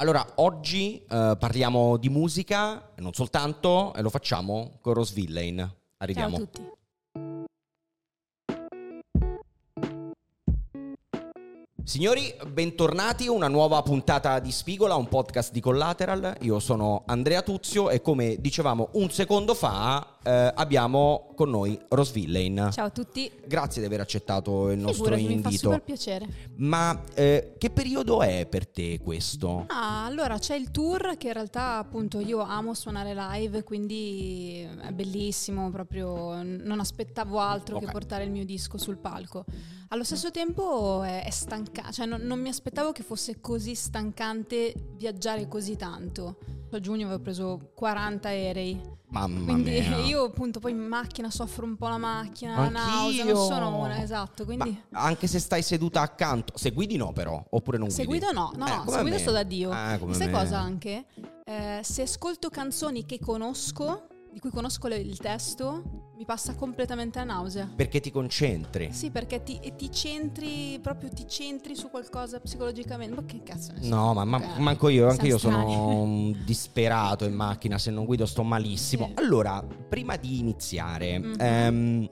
Allora, oggi eh, parliamo di musica, e non soltanto, e lo facciamo con Rose Villain. Arriviamo. Ciao a tutti. Signori, bentornati a una nuova puntata di Spigola, un podcast di Collateral. Io sono Andrea Tuzio e come dicevamo un secondo fa eh, abbiamo con noi Rose Villain. Ciao a tutti. Grazie di aver accettato il nostro Figurati, mi fa invito. super piacere. Ma eh, che periodo è per te questo? Ah, allora c'è il tour che in realtà appunto io amo suonare live, quindi è bellissimo, proprio non aspettavo altro Ok. che portare il mio disco sul palco. Allo stesso tempo è, è stancante, cioè non, non mi aspettavo che fosse così stancante viaggiare così tanto. A giugno avevo preso 40 aerei, Mamma quindi mia. io appunto poi in macchina soffro un po' la macchina, la nausea, Anch'io. non sono una, esatto, quindi... Ma anche se stai seduta accanto, se guidi no però, oppure non Se guidi? guido no, no, Eh, no, se guido sto da Dio. Eh, Sai cosa anche? Eh, se ascolto canzoni che conosco, di cui conosco le- il testo, mi passa completamente la nausea. Perché ti concentri. Sì, perché ti, e ti centri, proprio ti centri su qualcosa psicologicamente. Ma che cazzo ne so? No, ma, ma- Eh, manco io, anche io sono disperato in macchina, se non guido sto malissimo. Sì. Allora, prima di iniziare, Mhm. ehm,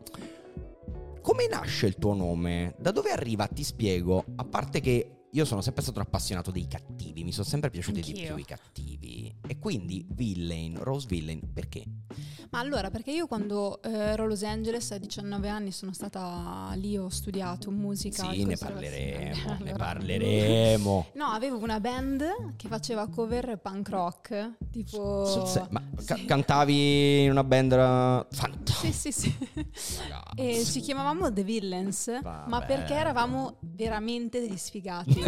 come nasce il tuo nome? Da dove arriva? Ti spiego, a parte che io sono sempre stato un appassionato dei cattivi, mi sono sempre piaciuti di Anch'io. più i cattivi. E quindi Villain, Rose Villain, perché? Ma allora, perché io quando eh, ero a Los Angeles a 19 anni sono stata lì, ho studiato musica. Sì, ne parleremo, ne Allora, parleremo. No, avevo una band che faceva cover punk rock, tipo... So- se- ma ca- Sì. cantavi in una band fantastica. Sì, sì, sì. E ci chiamavamo The Villains, ma Vabbè. perché eravamo veramente degli sfigati.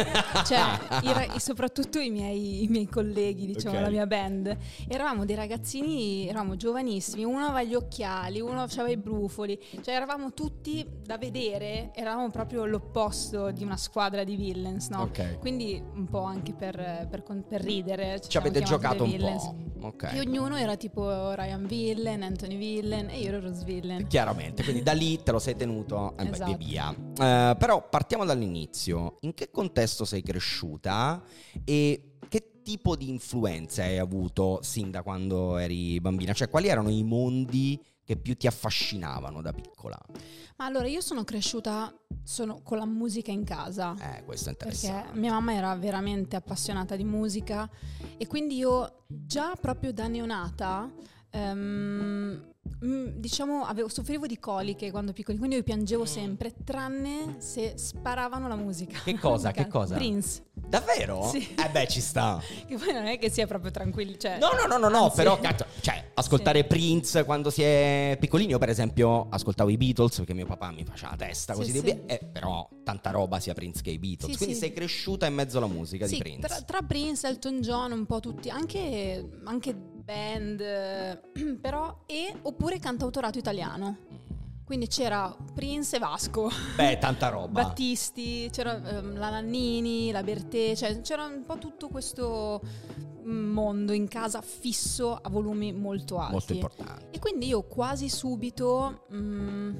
Cioè, i ra- e soprattutto i miei, i miei colleghi, diciamo, Ok. la mia band. Eravamo dei ragazzini, eravamo giovanissimi, uno aveva gli occhiali, uno aveva i brufoli. Cioè, eravamo tutti da vedere, eravamo proprio l'opposto di una squadra di villains, no? Ok. Quindi un po' anche per, per per ridere. Ci avete siamo chiamati giocato un Villains. po'. Ok. E ognuno era tipo Ryan Villain, Anthony Villain e io ero Rose Villain. Chiaramente, quindi da lì te lo sei tenuto e Esatto. via via. Eh, però partiamo dall'inizio. In che contesto sei cresciuta e che tipo di influenze hai avuto sin da quando eri bambina? Cioè, quali erano i mondi che più ti affascinavano da piccola? Ma allora io sono cresciuta sono con la musica in casa. Eh, questo è Perché interessante. mia mamma era veramente appassionata di musica e quindi io già proprio da neonata, mm, diciamo, avevo, soffrivo di coliche quando piccoli, quindi io piangevo sempre, tranne se sparavano la musica. Che cosa? Che cosa? Prince, Davvero? Sì. Eh beh, ci sta. che poi non è che sia proprio tranquillo. Cioè, No, no, no, no, no, anzi- però cazzo, cioè, ascoltare Prince quando si è piccolini, io per esempio ascoltavo i Beatles perché mio papà mi faceva la testa Sì, così sì. di via, eh, però tanta roba sia Prince che i Beatles, Sì, quindi sì. sei cresciuta in mezzo alla musica Sì, di Prince. Tra, tra Prince, Elton John, un po' tutti, anche, anche band, però, e oppure cantautorato italiano. Quindi c'era Prince e Vasco. Beh, tanta roba. Battisti, c'era ehm, la Nannini, la Bertè, cioè c'era un po' tutto questo mm, mondo in casa fisso a volumi molto alti. Molto importante. E quindi io quasi subito mm,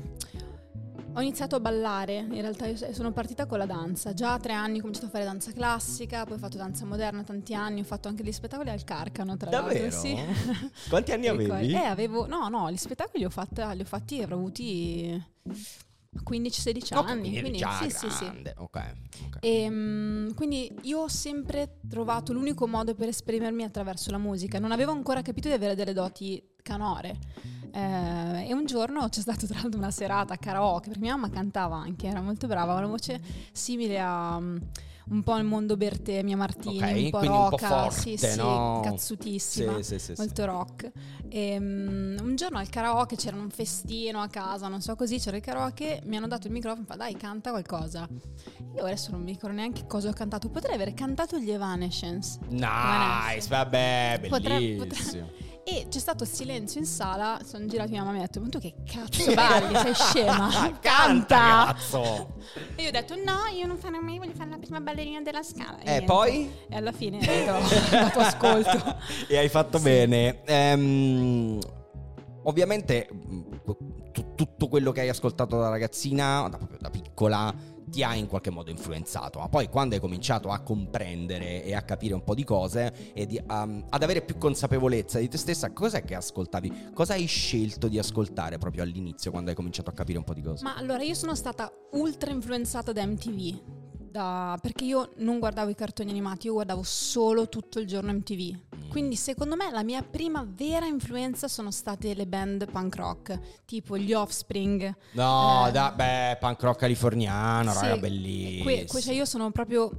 ho iniziato a ballare, in realtà io sono partita con la danza, già a tre anni ho cominciato a fare danza classica, poi ho fatto danza moderna tanti anni, ho fatto anche degli spettacoli al Carcano tra Davvero? l'altro. Sì. Quanti anni avevi? Eh, avevo, no, no, gli spettacoli li ho, fatta- li ho fatti, avrò avuti 15-16 Ok, anni. quindi già sì, sì, sì. grande. Ok, ok. E, mm, quindi io ho sempre trovato l'unico modo per esprimermi attraverso la musica. Non avevo ancora capito di avere delle doti canore. Eh, e un giorno c'è stata tra l'altro una serata a karaoke, perché mia mamma cantava anche, era molto brava, aveva una voce simile a mm, un po' il mondo Bertè, mia Martini, Ok, un po' forte, sì, sì, no? cazzutissima Sì, sì, molto rock. E, mm, un giorno al karaoke c'era un festino a casa, non so così, c'era il karaoke, mi hanno dato il microfono, fa dai canta qualcosa. Io adesso non mi ricordo neanche cosa ho cantato, potrei aver cantato gli Evanescence. Nice, Evanescence. vabbè, Potrei- bellissimo. potrei- E c'è stato silenzio in sala, sono girati mia mamma e mi ha detto, ma tu che cazzo balli, sei scema, Canta, cazzo! E io ho detto, no, io non farò mai, voglio fare la prima ballerina della scala. E niente. poi? E alla fine ho dato ascolto. e hai fatto Sì. bene. Ehm, ovviamente tu- tutto quello che hai ascoltato da ragazzina, da, proprio da piccola, ti ha in qualche modo influenzato, ma poi quando hai cominciato a comprendere e a capire un po' di cose e di, um, ad avere più consapevolezza di te stessa, cos'è che ascoltavi? Cosa hai scelto di ascoltare proprio all'inizio quando hai cominciato a capire un po' di cose? Ma allora io sono stata ultra influenzata da MTV. Da, perché io non guardavo i cartoni animati, io guardavo solo tutto il giorno MTV. Quindi secondo me la mia prima vera influenza sono state le band punk rock, tipo gli Offspring. No, eh, da, beh, punk rock californiano, sì, raga, bellissimo. Que, que, cioè io sono proprio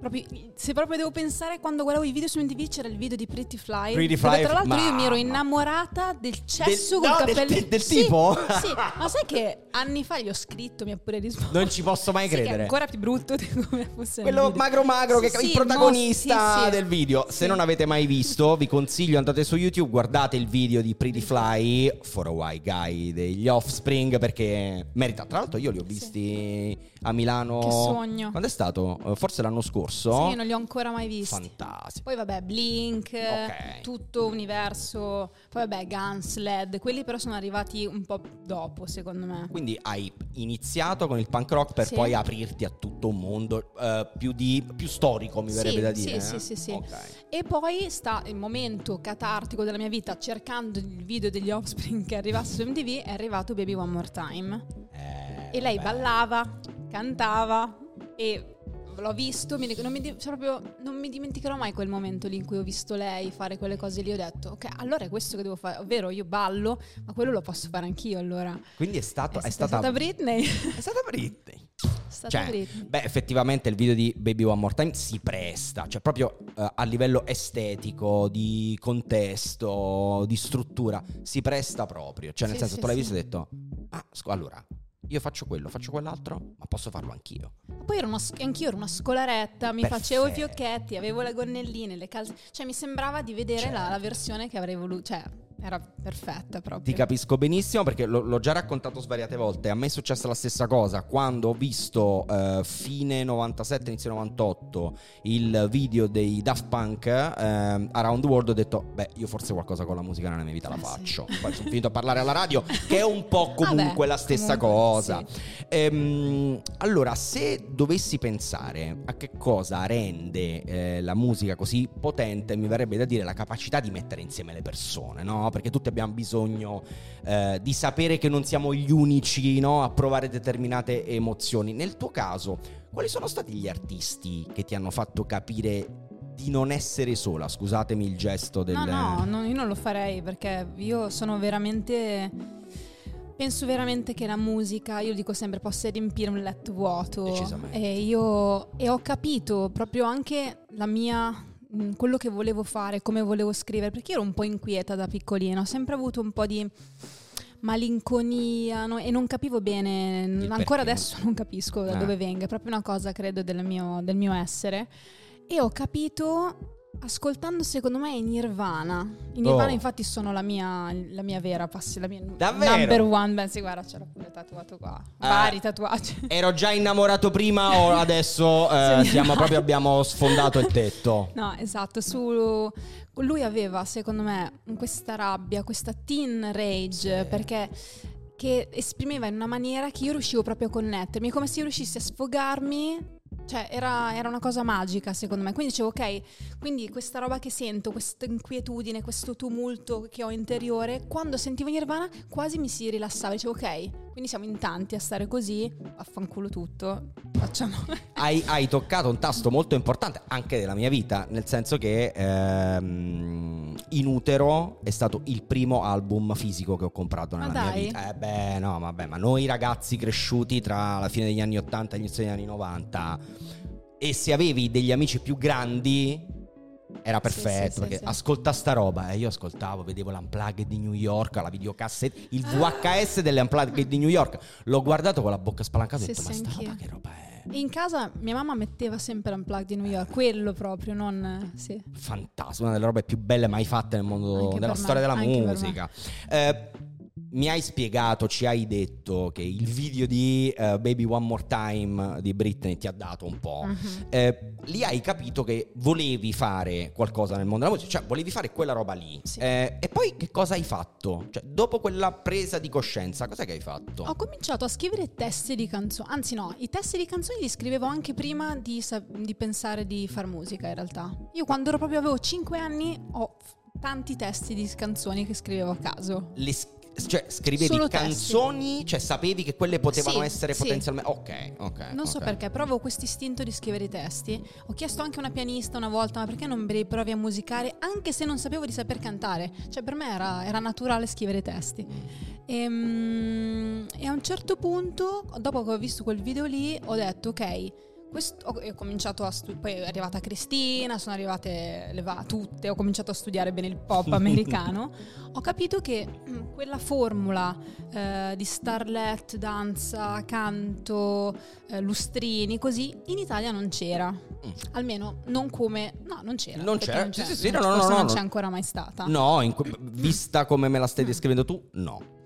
Proprio, se proprio devo pensare, quando guardavo i video su MTV c'era il video di Pretty Fly. Pretty Fly tra l'altro ma... io mi ero innamorata del cesso del, con no, capelli. Del, del sì, tipo? Sì, ma sai che anni fa gli ho scritto, mi ha pure risposto. Non ci posso mai credere. Sì, è ancora più brutto di come fosse. Quello magro magro, sì, che sì, il protagonista mo, del video. Se non avete mai visto, vi consiglio, andate su YouTube, guardate il video di Pretty Fly, For a White Guy degli Offspring, perché merita. Tra l'altro io li ho visti a Milano. Che sogno. Quando è stato? Forse l'anno scorso. Sì, non li ho ancora mai visti. Fantastico. Poi vabbè, Blink, okay. tutto universo. Poi vabbè, Guns, LED. Quelli però sono arrivati un po' dopo, secondo me. Quindi hai iniziato con il punk rock per sì. poi aprirti a tutto un mondo uh, più, di, più, storico, mi verrebbe sì, da dire. Sì, eh? sì, sì, sì. Okay. E poi sta il momento catartico della mia vita, cercando il video degli Offspring che arrivasse su MTV, è arrivato Baby One More Time. Eh, e lei beh. ballava, cantava e l'ho visto, mi, non, mi, cioè proprio, non, mi, dimenticherò mai quel momento lì in cui ho visto lei fare quelle cose lì. Ho detto, ok, allora è questo che devo fare. Ovvero io ballo, ma quello lo posso fare anch'io allora. Quindi è, stato, è, è stata, stata Britney. È stata Britney. È stata cioè, Britney. Beh, effettivamente il video di Baby One More Time si presta, cioè proprio uh, a livello estetico, di contesto, di struttura, si presta proprio. Cioè, nel sì, senso, sì, tu l'hai visto e hai detto, ah, allora, io faccio quello, faccio quell'altro, ma posso farlo anch'io. Poi ero una, anch'io ero una scolaretta, mi Perfetto. facevo i fiocchetti, avevo le gonnelline, le calze. Cioè mi sembrava di vedere certo. la, la, versione che avrei voluto. Cioè, era perfetta proprio. Ti capisco benissimo perché lo, l'ho già raccontato svariate volte. A me è successa la stessa cosa quando ho visto uh, fine 97, inizio 98 il video dei Daft Punk uh, Around the World. Ho detto, beh, io forse qualcosa con la musica nella mia vita la eh, faccio. Sì. Poi sono finito a parlare alla radio, che è un po' comunque Vabbè, la stessa comunque, cosa. Sì. Ehm, allora, se dovessi pensare a che cosa rende eh, la musica così potente, mi verrebbe da dire la capacità di mettere insieme le persone, no? Perché tutti abbiamo bisogno eh, di sapere che non siamo gli unici no? a provare determinate emozioni. Nel tuo caso, quali sono stati gli artisti che ti hanno fatto capire di non essere sola? Scusatemi il gesto del... No, no, no io non lo farei perché io sono veramente penso veramente che la musica, io dico sempre, possa riempire un letto vuoto. Decisamente. E io e ho capito proprio anche la mia Mm, quello che volevo fare, come volevo scrivere, perché ero un po' inquieta da piccolina, ho sempre avuto un po' di malinconia no? e non capivo bene, Il ancora perché. adesso non capisco da eh. dove venga, è proprio una cosa credo del mio, del mio essere. E ho capito Ascoltando secondo me i Nirvana. I Nirvana oh. infatti sono la mia, la mia vera passi, la mia Davvero? number one. Beh sì, guarda, c'era pure tatuato qua. Uh, Vari tatuaggi. Ero già innamorato prima o adesso eh, siamo proprio, abbiamo sfondato il tetto? No, esatto. Su, lui aveva, secondo me, questa rabbia, questa teen rage, sì. perché che esprimeva in una maniera che io riuscivo proprio a connettermi, come se io riuscissi a sfogarmi cioè, era, era, una cosa magica secondo me. Quindi dicevo, ok, quindi questa roba che sento, questa inquietudine, questo tumulto che ho interiore, quando sentivo Nirvana quasi mi si rilassava. Dicevo, ok, quindi siamo in tanti a stare così, affanculo tutto, facciamo. hai, hai, toccato un tasto molto importante anche della mia vita, nel senso che ehm, In Utero è stato il primo album fisico che ho comprato nella ma mia vita. Eh beh, no, vabbè, ma noi ragazzi cresciuti tra la fine degli anni 80 e gli inizi degli anni 90 e se avevi degli amici più grandi era perfetto sì, perché sì, ascolta sta roba e io ascoltavo, vedevo l'unplugged di New York, la videocassetta, il VHS delle unplugged di New York. L'ho guardato con la bocca spalancata e ho detto "Ma sta roba che roba è?". in casa mia mamma metteva sempre l'unplugged di New York, quello proprio, non sì. Fantastico, una delle robe più belle mai fatte nel mondo anche della storia me, della musica. Eh, mi hai spiegato, ci hai detto che il video di uh, Baby One More Time di Britney ti ha dato un po'. Uh-huh. Eh, lì hai capito che volevi fare qualcosa nel mondo della musica, cioè volevi fare quella roba lì. Sì. Eh, e poi che cosa hai fatto? Cioè, dopo quella presa di coscienza, cos'è che hai fatto? Ho cominciato a scrivere testi di canzoni, anzi no, i testi di canzoni li scrivevo anche prima di, di pensare di far musica in realtà. Io quando ero proprio avevo 5 anni ho tanti testi di canzoni che scrivevo a caso. Le cioè, scrivevi Solo canzoni, testi. cioè sapevi che quelle potevano sì, essere sì. potenzialmente. Ok, ok. Non okay. so perché, però avevo questo istinto di scrivere i testi. Ho chiesto anche a una pianista una volta, ma perché non provi a musicare, anche se non sapevo di saper cantare? Cioè, per me era, era naturale scrivere i testi. E, ehm, e a un certo punto, dopo che ho visto quel video lì, ho detto, ok questo, ho, cominciato a studiare, poi è arrivata Cristina, sono arrivate le va tutte, ho cominciato a studiare bene il pop americano. ho capito che mh, mm, quella formula eh, di starlet, danza, canto, eh, lustrini, così in Italia non c'era. Mm. Almeno non come. No, non c'era. Non c'era. Non, c'è, sì, sì, no, no, no, non c'è ancora mai stata. No, in, vista come me la stai descrivendo tu, no.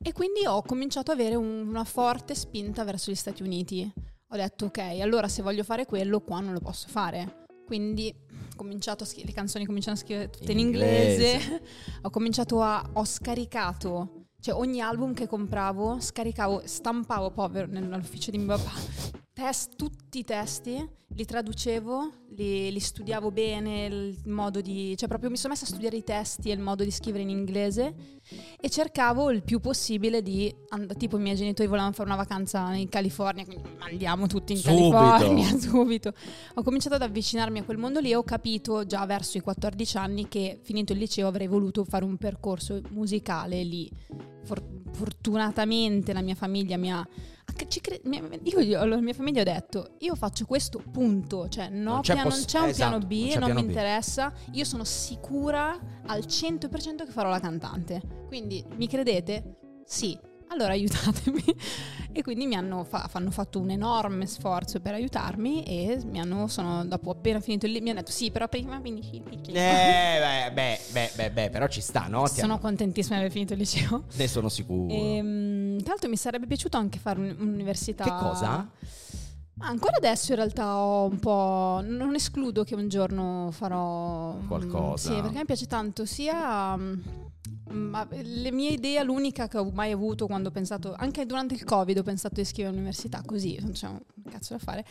E quindi ho cominciato ad avere un, una forte spinta verso gli Stati Uniti ho detto ok, allora se voglio fare quello qua non lo posso fare. Quindi ho cominciato a scrivere, le canzoni cominciano a scrivere tutte in, in inglese. inglese. ho cominciato a, ho scaricato, cioè ogni album che compravo, scaricavo, stampavo povero nell'ufficio di mio papà test, tutti i testi, li traducevo, li, li, studiavo bene, il modo di... cioè proprio mi sono messa a studiare i testi e il modo di scrivere in inglese e cercavo il più possibile di... And- tipo i miei genitori volevano fare una vacanza in California, quindi andiamo tutti in subito. California subito. Ho cominciato ad avvicinarmi a quel mondo lì e ho capito già verso i 14 anni che finito il liceo avrei voluto fare un percorso musicale lì. For- fortunatamente la mia famiglia mi ha Cre- io alla mia famiglia ho detto io faccio questo punto cioè no, non c'è, piano, poss- non c'è un esatto, piano B non, non piano mi B. interessa io sono sicura al 100% che farò la cantante quindi mi credete? sì allora aiutatemi. e quindi mi hanno, fa- hanno, fatto un enorme sforzo per aiutarmi e mi hanno, sono, dopo appena finito il mi hanno detto sì, però prima finisci il liceo. Eh, beh, beh, beh, beh, però ci sta, no? Sono contentissima di aver finito il liceo. Ne sono sicuro. E, ehm, tra l'altro mi sarebbe piaciuto anche fare un'università. Che cosa? Ancora adesso in realtà ho un po'. Non escludo che un giorno farò. Qualcosa. Sì, perché mi piace tanto sia ma le mie idee, l'unica che ho mai avuto quando ho pensato, anche durante il Covid ho pensato di iscrivermi all'università così, non c'è un cazzo da fare.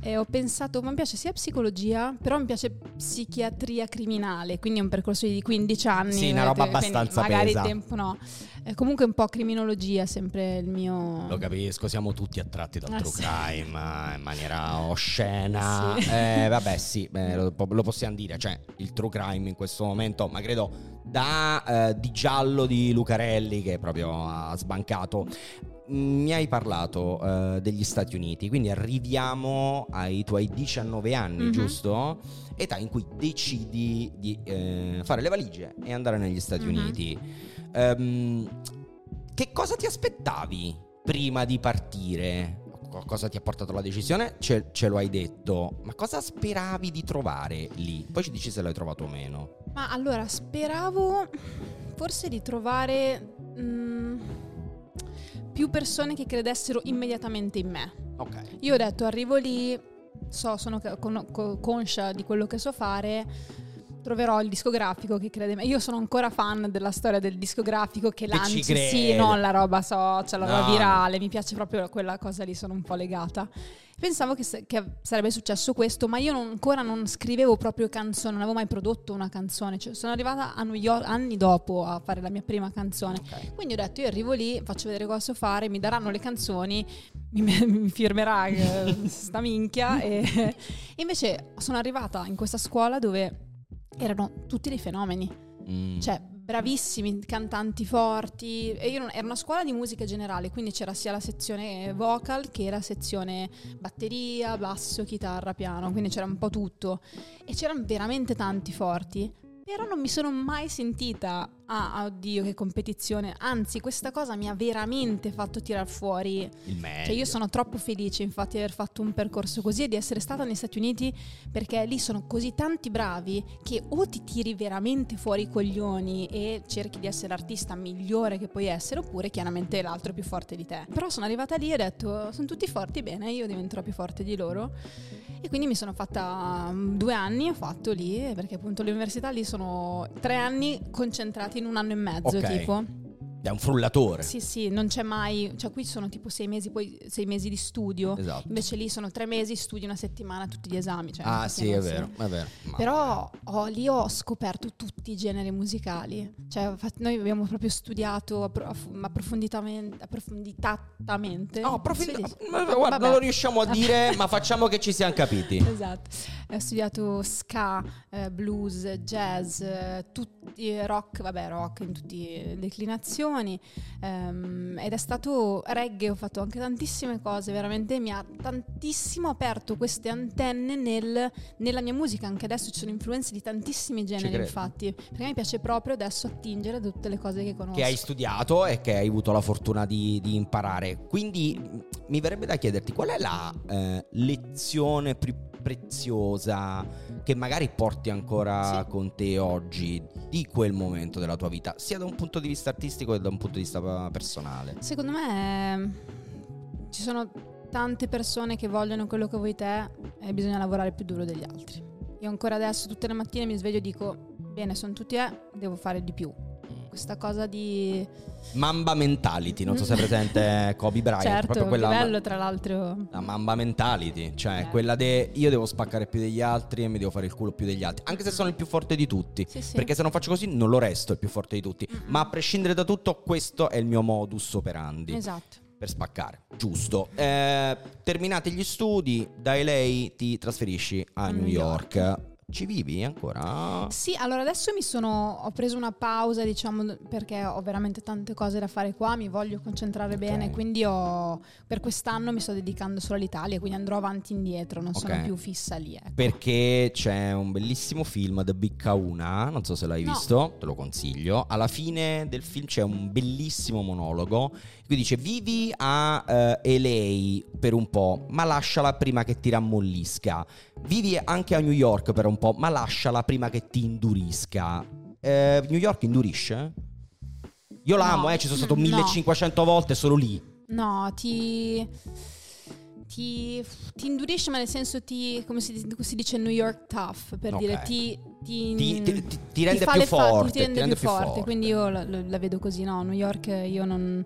E ho pensato, mi piace sia psicologia, però mi piace psichiatria criminale, quindi è un percorso di 15 anni. Sì, una roba abbastanza magari pesa. tempo no. Eh, comunque un po' criminologia, sempre il mio... Lo capisco, siamo tutti attratti dal ah, true sì. crime eh, in maniera oscena. Sì. Eh, vabbè sì, eh, lo, lo, possiamo dire, cioè il true crime in questo momento, ma credo da eh, di giallo di Lucarelli che proprio ha sbancato mi hai parlato uh, degli Stati Uniti, quindi arriviamo ai tuoi 19 anni, mm-hmm. giusto? Età in cui decidi di eh, fare le valigie e andare negli Stati mm-hmm. Uniti. Um, che cosa ti aspettavi prima di partire? Cosa ti ha portato alla decisione? Ce, ce, lo hai detto, ma cosa speravi di trovare lì? Poi ci dici se l'hai trovato o meno. Ma allora, speravo forse di trovare mh, mm, più persone che credessero immediatamente in me. Ok. Io ho detto, arrivo lì, so, sono con, con, conscia di quello che so fare troverò il discografico che crede me. Io sono ancora fan della storia del discografico che, che lanci, sì, non la roba social, la roba virale, mi piace proprio quella cosa lì, sono un po' legata. Pensavo che, che sarebbe successo questo, ma io non, ancora non scrivevo proprio canzoni, non avevo mai prodotto una canzone, cioè, sono arrivata a New York anni dopo a fare la mia prima canzone. Okay. Quindi ho detto io arrivo lì, faccio vedere cosa so fare, mi daranno le canzoni, mi, mi firmerà eh, sta minchia e invece sono arrivata in questa scuola dove erano tutti dei fenomeni. Mm. Cioè, bravissimi, cantanti forti. Io, era una scuola di musica generale, quindi c'era sia la sezione vocal che la sezione batteria, basso, chitarra, piano, quindi c'era un po' tutto. E c'erano veramente tanti forti. Però non mi sono mai sentita ah oddio che competizione, anzi questa cosa mi ha veramente fatto tirar fuori Il meglio. Cioè io sono troppo felice infatti di aver fatto un percorso così e di essere stata negli Stati Uniti perché lì sono così tanti bravi che o ti tiri veramente fuori i coglioni e cerchi di essere l'artista migliore che puoi essere oppure chiaramente l'altro è più forte di te. Però sono arrivata lì e ho detto sono tutti forti, bene, io diventerò più forte di loro e quindi mi sono fatta mm, due anni, ho fatto lì perché appunto l'università lì sono tre anni concentrati in un anno e mezzo Ok. tipo. È un frullatore. Sì, sì, non c'è mai, cioè qui sono tipo sei mesi, poi sei mesi di studio, Esatto. invece lì sono tre mesi, studi una settimana, tutti gli esami. Cioè, Ah, sì, è vero, è vero. Però ho- lì ho scoperto tutti i generi musicali, cioè noi abbiamo proprio studiato appro- aff- approfonditamente, Si dice? ma- guarda, Vabbè. non lo riusciamo a dire, ma facciamo che ci siamo capiti. Esatto, ho studiato ska, eh, blues, jazz, eh, tutti, eh, rock, vabbè rock in tutte le declinazioni ehm, ed è stato reggae, ho fatto anche tantissime cose, veramente mi ha tantissimo aperto queste antenne nel- nella mia musica, anche adesso ci sono influenze di tantissimi generi infatti, perché mi piace proprio adesso attingere da tutte le cose che conosco. Che hai studiato e che hai avuto la fortuna di, di imparare. Quindi mi verrebbe da chiederti qual è la eh, lezione più preziosa che magari porti ancora Sì. con te oggi di quel momento della tua vita, sia da un punto di vista artistico che da un punto di vista eh, personale. Secondo me ehm, ci sono tante persone che vogliono quello che vuoi te e bisogna lavorare più duro degli altri. Io ancora adesso tutte le mattine mi sveglio e dico, bene, sono tutti eh, devo fare di più. Questa cosa di... Mamba mentality, non so se è presente Kobe Bryant, certo, proprio quella bello tra l'altro. La mamba mentality, cioè Eh. quella de io devo spaccare più degli altri e mi devo fare il culo più degli altri, anche se sono il più forte di tutti. Sì, sì. Perché se non faccio così non lo resto il più forte di tutti. Ma a prescindere da tutto, questo è il mio modus operandi Esatto. per spaccare. Giusto. Eh, terminati gli studi, da LA ti trasferisci a, A New New York. Ci vivi ancora? Sì, allora adesso mi sono, ho preso una pausa, diciamo, perché ho veramente tante cose da fare qua, mi voglio concentrare bene, quindi ho, per quest'anno mi sto dedicando solo all'Italia, quindi andrò avanti e indietro, non Ok. sono più fissa lì. Ecco. Perché c'è un bellissimo film, The Big Kauna, non so se l'hai No. visto, te lo consiglio. Alla fine del film c'è un bellissimo monologo cui dice vivi a eh, LA per un po', ma lasciala prima che ti rammollisca. Vivi anche a New York per un po', ma lasciala prima che ti indurisca. Eh, New York indurisce? Io No. l'amo, eh, ci sono stato No. 1500 volte solo lì. No, ti, ti, ti indurisce, ma nel senso ti, come si, si dice New York tough, per Ok. dire, ti, ti, Ti, rende più le fa- forte. ti rende, più forte, forte. quindi io la, la vedo così, no, New York io non,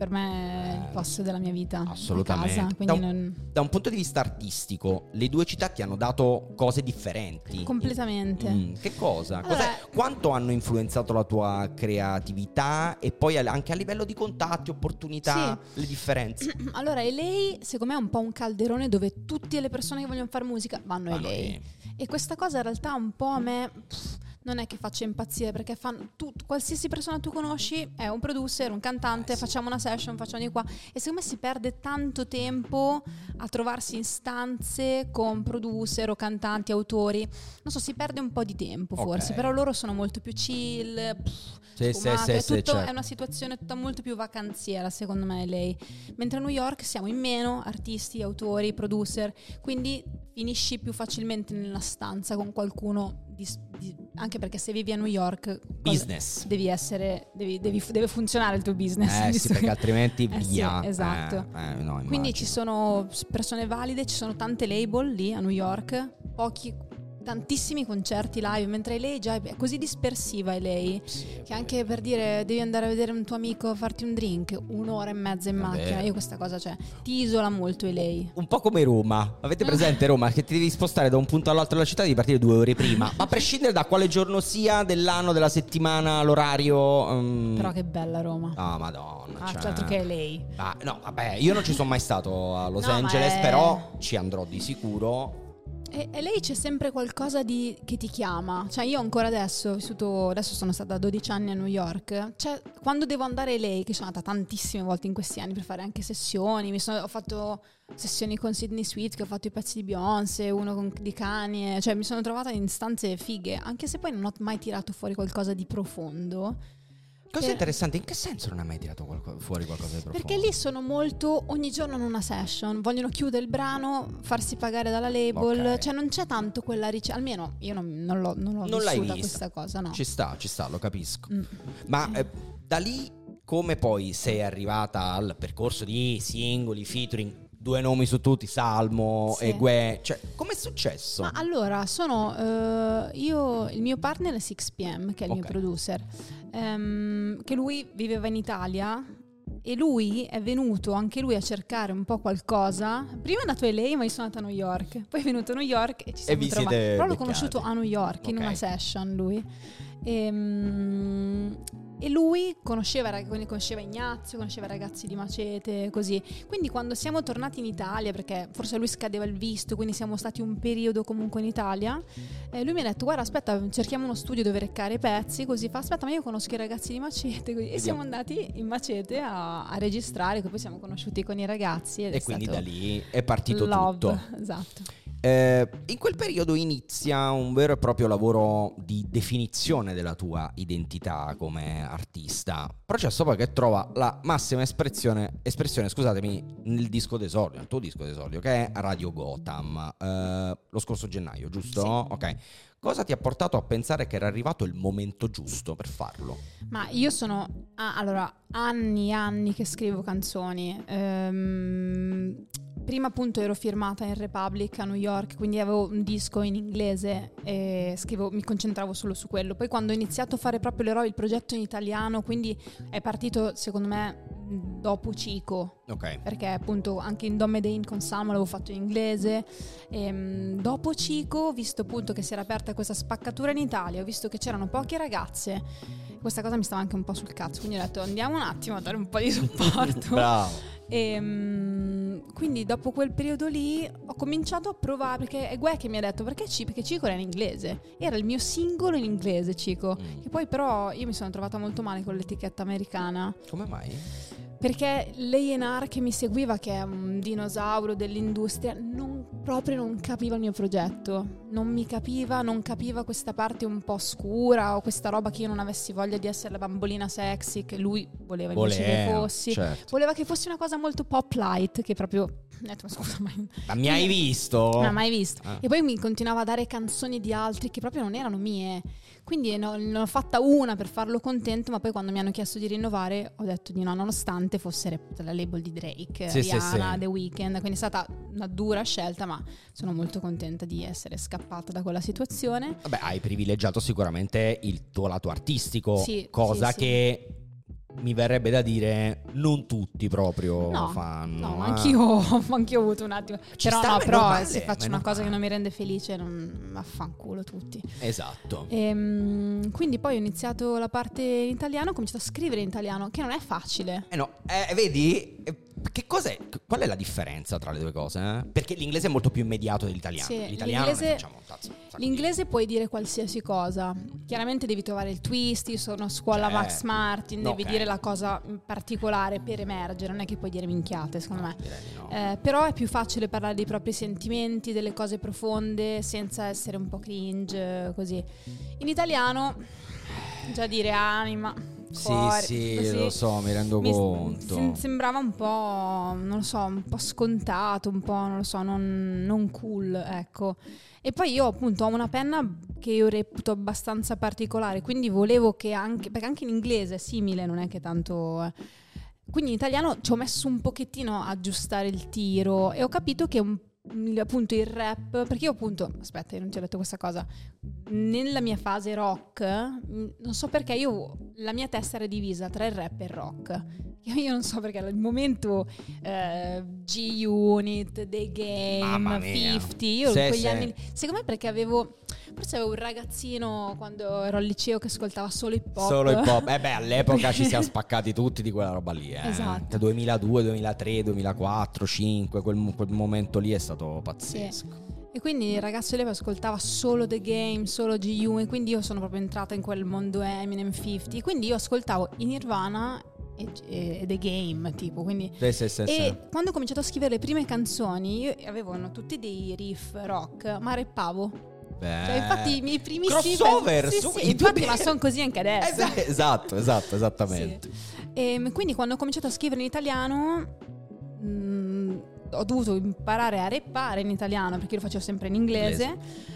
per me è il Eh, posto della mia vita, a assolutamente. casa, Da un- non, Da un punto di vista artistico, le due città ti hanno dato cose differenti. completamente. Mm, che cosa? Allora- Quanto hanno influenzato la tua creatività e poi anche a livello di contatti, opportunità, le differenze? Allora, LA secondo me è un po' un calderone dove tutte le persone che vogliono fare musica vanno a Vanno LA. lì. E questa cosa in realtà un po' a me pff, non è che faccia impazzire perché fanno, tu, qualsiasi persona tu conosci è un producer, un cantante, Eh sì. facciamo una session, facciamo di qua e secondo me si perde tanto tempo a trovarsi in stanze con producer o cantanti, autori. Non so, si perde un po' di tempo forse, Ok. però loro sono molto più chill. pff, Sì, sì, sfumato, sì, è, sì, tutto- certo. è una situazione tutta molto più vacanziera secondo me lei. Mentre a New York siamo in meno, artisti, autori, producer, quindi finisci più facilmente nella stanza con qualcuno, di- di- anche perché se vivi a New York Business. devi essere, devi, devi- deve funzionare il tuo business. Eh sì, perché altrimenti Eh sì, via. esatto. Eh, eh, no, Quindi ci sono persone valide, ci sono tante label lì a New York, pochi, tantissimi concerti live, mentre lei già è così dispersiva è lei. Sì, Che anche per dire devi andare a vedere un tuo amico, farti un drink, un'ora e mezza in È macchina. Io questa cosa cioè, ti isola molto e lei. Un po' come Roma. Avete presente Roma? Che ti devi spostare da un punto all'altro della città e devi partire due ore prima. Ma a prescindere da quale giorno sia, dell'anno, della settimana, l'orario. mm, Però che bella Roma. Ah, madonna. Ah, cioè- altro che lei. Ah, no, vabbè, io non ci sono mai stato a Los No, Angeles, è- però ci andrò di sicuro. E, e lei c'è sempre qualcosa di, che ti chiama. Cioè, io ancora adesso, ho vissuto, adesso sono stata 12 anni a New York. Cioè, quando devo andare lei, che sono andata tantissime volte in questi anni per fare anche sessioni, sono, ho fatto sessioni con Sidney Sweet, che ho fatto i pezzi di Beyoncé, uno con, di Kanye. Cioè, mi sono trovata in stanze fighe, anche se poi non ho mai tirato fuori qualcosa di profondo. Cosa Per- interessante, in che senso non hai mai tirato qualco- fuori qualcosa di profondo? Perché lì sono molto ogni giorno in una session, vogliono chiudere il brano, farsi pagare dalla label, Ok. cioè non c'è tanto quella ricerca, almeno io non, non l'ho, non l'ho Non vissuta questa cosa, no. Ci sta, ci sta, lo capisco. Mm. Ma eh, da lì come poi sei arrivata al percorso di singoli, featuring, due nomi su tutti, Salmo Sì. e Gue, cioè com'è successo? Ma allora, sono eh, io, il mio partner è 6pm, che è il mio Ok. producer, ehm, che lui viveva in Italia e lui è venuto anche lui a cercare un po' qualcosa. Prima è andato a LA, ma io sono andata a New York. Poi è venuto a New York e ci siamo vi trovati. Però l'ho beccati. conosciuto a New York in Ok. una session lui. Ehm, E, lui conosceva, conosceva Ignazio, conosceva i ragazzi di Macete, così. Quindi quando siamo tornati in Italia, perché forse lui scadeva il visto, quindi siamo stati un periodo comunque in Italia, eh, lui mi ha detto guarda aspetta cerchiamo uno studio dove reccare i pezzi, così fa aspetta ma io conosco i ragazzi di Macete, così. e siamo andati in Macete a, a registrare, poi siamo conosciuti con i ragazzi. e quindi da lì è partito love, tutto. Esatto. Eh, in quel periodo inizia un vero e proprio lavoro di definizione della tua identità come artista. Processo poi che trova la massima espressione, espressione scusatemi, nel disco d'esordio, nel tuo disco d'esordio, che è Radio Gotham, eh, lo scorso gennaio, giusto? Sì. Ok. Cosa ti ha portato a pensare che era arrivato il momento giusto per farlo? Ma io sono ah, allora anni e anni che scrivo canzoni. Ehm, prima appunto ero firmata in Republic a New York, quindi avevo un disco in inglese e scrivo, mi concentravo solo su quello. Poi quando ho iniziato a fare proprio l'eroe, il progetto in italiano, quindi è partito secondo me dopo Cico, Ok. perché appunto anche in Dome Dane con Salmo l'avevo fatto in inglese. Ehm, dopo Cico, visto appunto che si era aperta questa spaccatura in Italia, ho visto che c'erano poche ragazze. Questa cosa mi stava anche un po' sul cazzo, quindi ho detto andiamo un attimo a dare un po' di supporto. Bravo. Ehm, quindi dopo quel periodo lì ho cominciato a provare, perché è Gue che mi ha detto perché Cico? Perché Cico era in inglese, era il mio singolo in inglese Cico, Mm. che poi però io mi sono trovata molto male con l'etichetta americana. Come mai? Perché l'A&R che mi seguiva, che è un dinosauro dell'industria, non, proprio non capiva il mio progetto. Non mi capiva, non capiva questa parte un po' scura o questa roba che io non avessi voglia di essere la bambolina sexy che lui voleva invece che Voleva, fossi. certo. Voleva che fosse una cosa molto pop light, che proprio... Ho detto, ma scusa, ma... Ma mi hai visto? Non l'ho mai visto. Ah. E poi mi continuava a dare canzoni di altri che proprio non erano mie. Quindi no- ne ho fatta una per farlo contento, ma poi quando mi hanno chiesto di rinnovare ho detto di no, nonostante fosse la label di Drake, Sì, sì, Rihanna, sì. The Weeknd. Quindi è stata una dura scelta, ma sono molto contenta di essere scappata da quella situazione. Vabbè, hai privilegiato sicuramente il tuo lato artistico, Sì, cosa sì, sì. che mi verrebbe da dire non tutti proprio No, fanno. No, ma eh. anch'io, anch'io ho avuto un attimo. Ci però sta, no, però normale, se faccio una cosa che normale. non mi rende felice, non affanculo tutti. Esatto. Ehm, quindi poi ho iniziato la parte in italiano, ho cominciato a scrivere in italiano, che non è facile. Eh no, eh, vedi? Che cos'è? Qual è la differenza tra le due cose? eh? Perché l'inglese è molto più immediato dell'italiano. Sì, L'italiano l'inglese- un sacco di- L'inglese puoi dire qualsiasi cosa. Chiaramente devi trovare il twist, io sono a scuola Certo. Max Martin, devi Ok. dire la cosa particolare per emergere, non è che puoi dire minchiate, secondo me. Direi di no. Eh, però è più facile parlare dei propri sentimenti, delle cose profonde, senza essere un po' cringe, così. In italiano, già dire anima, cuore, sì, così. lo so, mi rendo Mi- conto. sem- sembrava un po', non lo so, un po' scontato, un po', non lo so, non, non cool, ecco. E poi io appunto ho una penna che io reputo abbastanza particolare, quindi volevo che anche, perché anche in inglese è simile, non è che tanto... eh. Quindi in italiano ci ho messo un pochettino a aggiustare il tiro e ho capito che un- appunto il rap, perché io appunto, aspetta, io non ti ho detto questa cosa, nella mia fase rock, mh, non so perché io, la mia testa era divisa tra il rap e il rock. Io, non so perché al momento eh, G-Unit, The Game, mia. 50, io Sì, quegli sì. anni... Secondo me perché avevo... Forse avevo un ragazzino quando ero al liceo che ascoltava solo hip hop. Solo hip hop. Eh beh, all'epoca ci siamo spaccati tutti di quella roba lì. Eh. Esatto. 2002, 2003, 2004, 2005, quel, quel momento lì è stato pazzesco. E quindi il ragazzo lì ascoltava solo The Game, solo GU e quindi io sono proprio entrata in quel mondo Eminem 50. Quindi io ascoltavo i Nirvana e, e The Game, tipo, quindi... Sì, sì, sì, e sì. quando ho cominciato a scrivere le prime canzoni, io avevano tutti dei riff rock, ma rappavo. Cioè, infatti i miei primissimi crossover sì, su- sì, infatti, ma primi- sono così anche adesso. Esa- esatto, esatto, esattamente. E quindi quando ho cominciato a scrivere in italiano ho dovuto imparare a rappare in italiano perché io lo facevo sempre in inglese.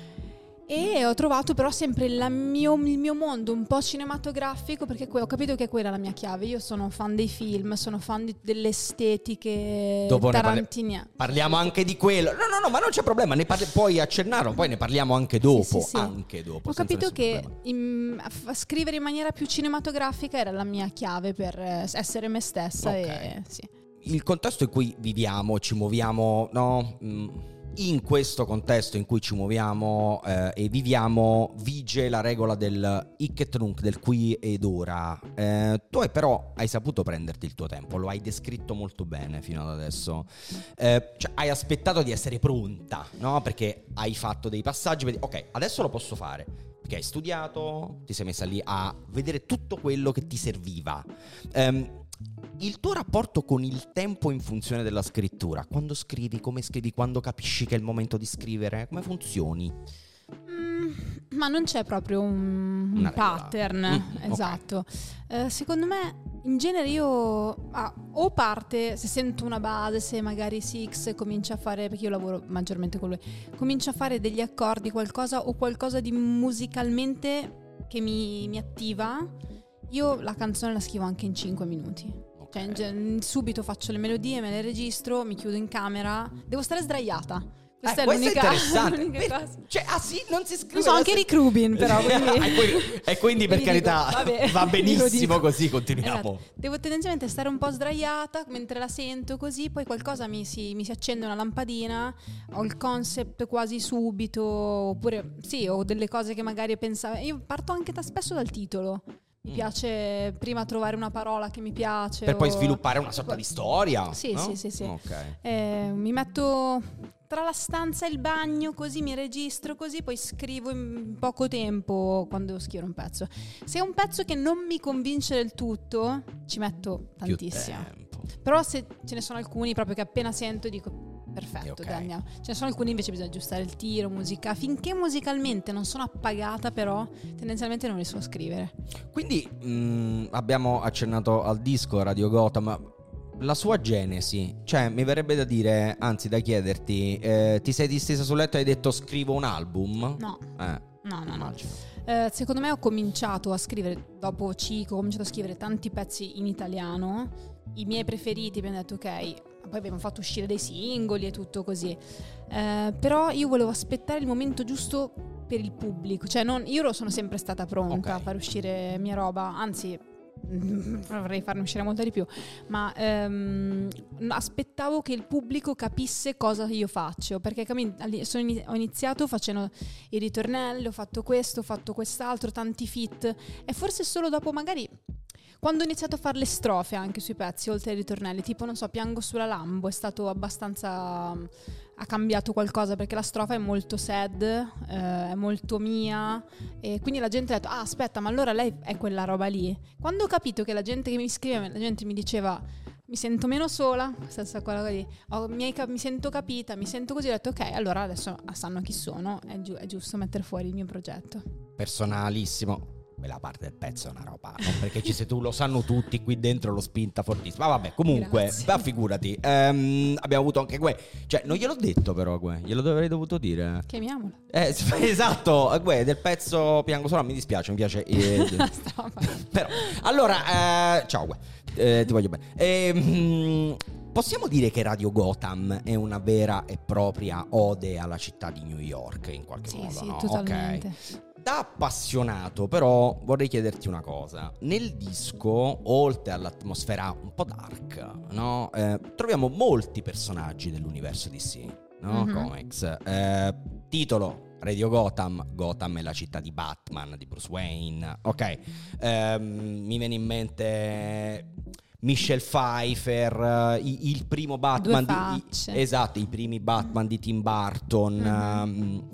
E ho trovato però sempre la mio- il mio mondo un po' cinematografico perché que- ho capito che quella è la mia chiave. Io sono fan dei film, sono fan di- delle estetiche Dopo ne parli- tarantiniane. Parliamo anche di quello. No, no, no, ma non c'è problema. Ne parli- puoi accennarlo, poi ne parliamo anche dopo. Sì, sì, sì. Anche dopo. Ho capito che in- a scrivere in maniera più cinematografica era la mia chiave per eh, essere me stessa. Ok. E, sì. Il contesto in cui viviamo, ci muoviamo, no? Mm, In questo contesto in cui ci muoviamo eh, e viviamo, vige la regola del hic et nunc, del qui ed ora. Eh, tu hai però hai saputo prenderti il tuo tempo, lo hai descritto molto bene fino ad adesso. Eh, cioè, hai aspettato di essere pronta, no? Perché hai fatto dei passaggi, vedi, ok, adesso lo posso fare. Perché hai studiato, ti sei messa lì a vedere tutto quello che ti serviva. Ehm, il tuo rapporto con il tempo in funzione della scrittura, quando scrivi, come scrivi, quando capisci che è il momento di scrivere, come funzioni? Mm, ma non c'è proprio un, un pattern, Mm, esatto. Eh, secondo me, in genere io ah, o parte, se sento una base, se magari Six comincia a fare, perché io lavoro maggiormente con lui, comincia a fare degli accordi, qualcosa o qualcosa di musicalmente che mi, mi attiva, io la canzone la scrivo anche in 5 minuti. Cioè, in gen- subito faccio le melodie, me le registro, mi chiudo in camera, devo stare sdraiata. Questa Eh, è l'unica, interessante. l'unica Per- cosa. Cioè, ah sì, non si scrive. Lo so, anche se- Rick Rubin, però. Quindi... e, quindi, per dico, carità, vabbè, va benissimo così, continuiamo. Esatto. Devo tendenzialmente stare un po' sdraiata mentre la sento così, poi qualcosa mi si, mi si accende una lampadina, ho il concept quasi subito, oppure sì, ho delle cose che magari pensavo. Io parto anche da, spesso dal titolo. Mi Mm. piace prima trovare una parola che mi piace. Per poi o- sviluppare una sorta di storia. Sì, no? sì, sì, sì. Ok. Eh, mi metto tra la stanza e il bagno, così mi registro, così poi scrivo in poco tempo quando devo scrivere un pezzo. Se è un pezzo che non mi convince del tutto, ci metto tantissimo. tempo. Però se ce ne sono alcuni proprio che appena sento dico perfetto, Ok. dai, andiamo. Ce ne sono alcuni invece bisogna aggiustare il tiro, musica. Finché musicalmente non sono appagata però, tendenzialmente non riesco a scrivere. Quindi mh, abbiamo accennato al disco Radio Gotham. La sua genesi, cioè mi verrebbe da dire, anzi da chiederti, eh, ti sei distesa sul letto e hai detto scrivo un album? No, Eh, no, no, no. Eh, secondo me ho cominciato a scrivere, dopo Cico, ho cominciato a scrivere tanti pezzi in italiano, i miei preferiti, abbiamo detto ok, poi abbiamo fatto uscire dei singoli e tutto così, Eh, però io volevo aspettare il momento giusto per il pubblico, cioè non, io sono sempre stata pronta Ok. a fare uscire mia roba, anzi vorrei farne uscire molta di più, ma ehm, aspettavo che il pubblico capisse cosa io faccio, perché ho iniziato facendo i ritornelli, ho fatto questo, ho fatto quest'altro, tanti fit e forse solo dopo magari quando ho iniziato a fare le strofe anche sui pezzi, oltre ai ritornelli, tipo non so, piango sulla Lambo, è stato abbastanza ha cambiato qualcosa perché la strofa è molto sad, eh, è molto mia e quindi la gente ha detto "Ah, aspetta, ma allora lei è quella roba lì". Quando ho capito che la gente che mi scriveva, la gente mi diceva mi sento meno sola, stessa cosa lì. Ho- mi, cap- mi sento capita, mi sento così. Ho detto, ok, allora adesso sanno chi sono. È, giu- è giusto mettere fuori il mio progetto. Personalissimo. Quella parte del pezzo è una roba, non perché ci sei tu, lo sanno tutti, qui dentro l'ho spinta fortissimo. Ma vabbè, comunque, ma figurati, ehm, abbiamo avuto anche Gue. Cioè, non gliel'ho detto però, Gue, glielo avrei dovuto dire. Chiamiamola. Eh, esatto, Gue, del pezzo Piango Solo, mi dispiace, mi piace. eh, Però, allora, eh, ciao, Gue, eh, ti voglio bene. Ehm, possiamo dire che Radio Gotham è una vera e propria ode alla città di New York, in qualche Sì, modo, sì, no? totalmente. Ok. Da appassionato, però, vorrei chiederti una cosa. Nel disco, oltre all'atmosfera un po' dark, no? Eh, troviamo molti personaggi dell'universo DC, no? Mhm. Comics. Eh, titolo Radio Gotham, Gotham è la città di Batman, di Bruce Wayne. Ok, Ehm, mi viene in mente Michelle Pfeiffer, i- il primo Batman Due di, esatto, i primi Batman di Tim Burton. Mhm. ehm,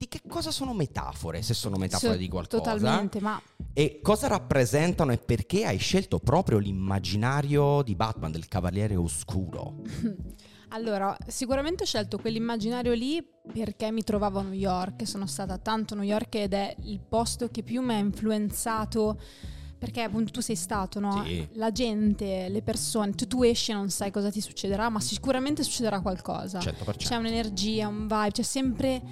di che cosa sono metafore, se sono metafore So- di qualcosa? Totalmente, ma E cosa rappresentano e perché hai scelto proprio l'immaginario di Batman, del Cavaliere Oscuro? Allora, sicuramente ho scelto quell'immaginario lì perché mi trovavo a New York, sono stata tanto a New York ed è il posto che più mi ha influenzato perché appunto tu sei stato, no? Sì. La gente, le persone, tu, tu esci e non sai cosa ti succederà, ma sicuramente succederà qualcosa. 100%. C'è un'energia, un vibe, c'è sempre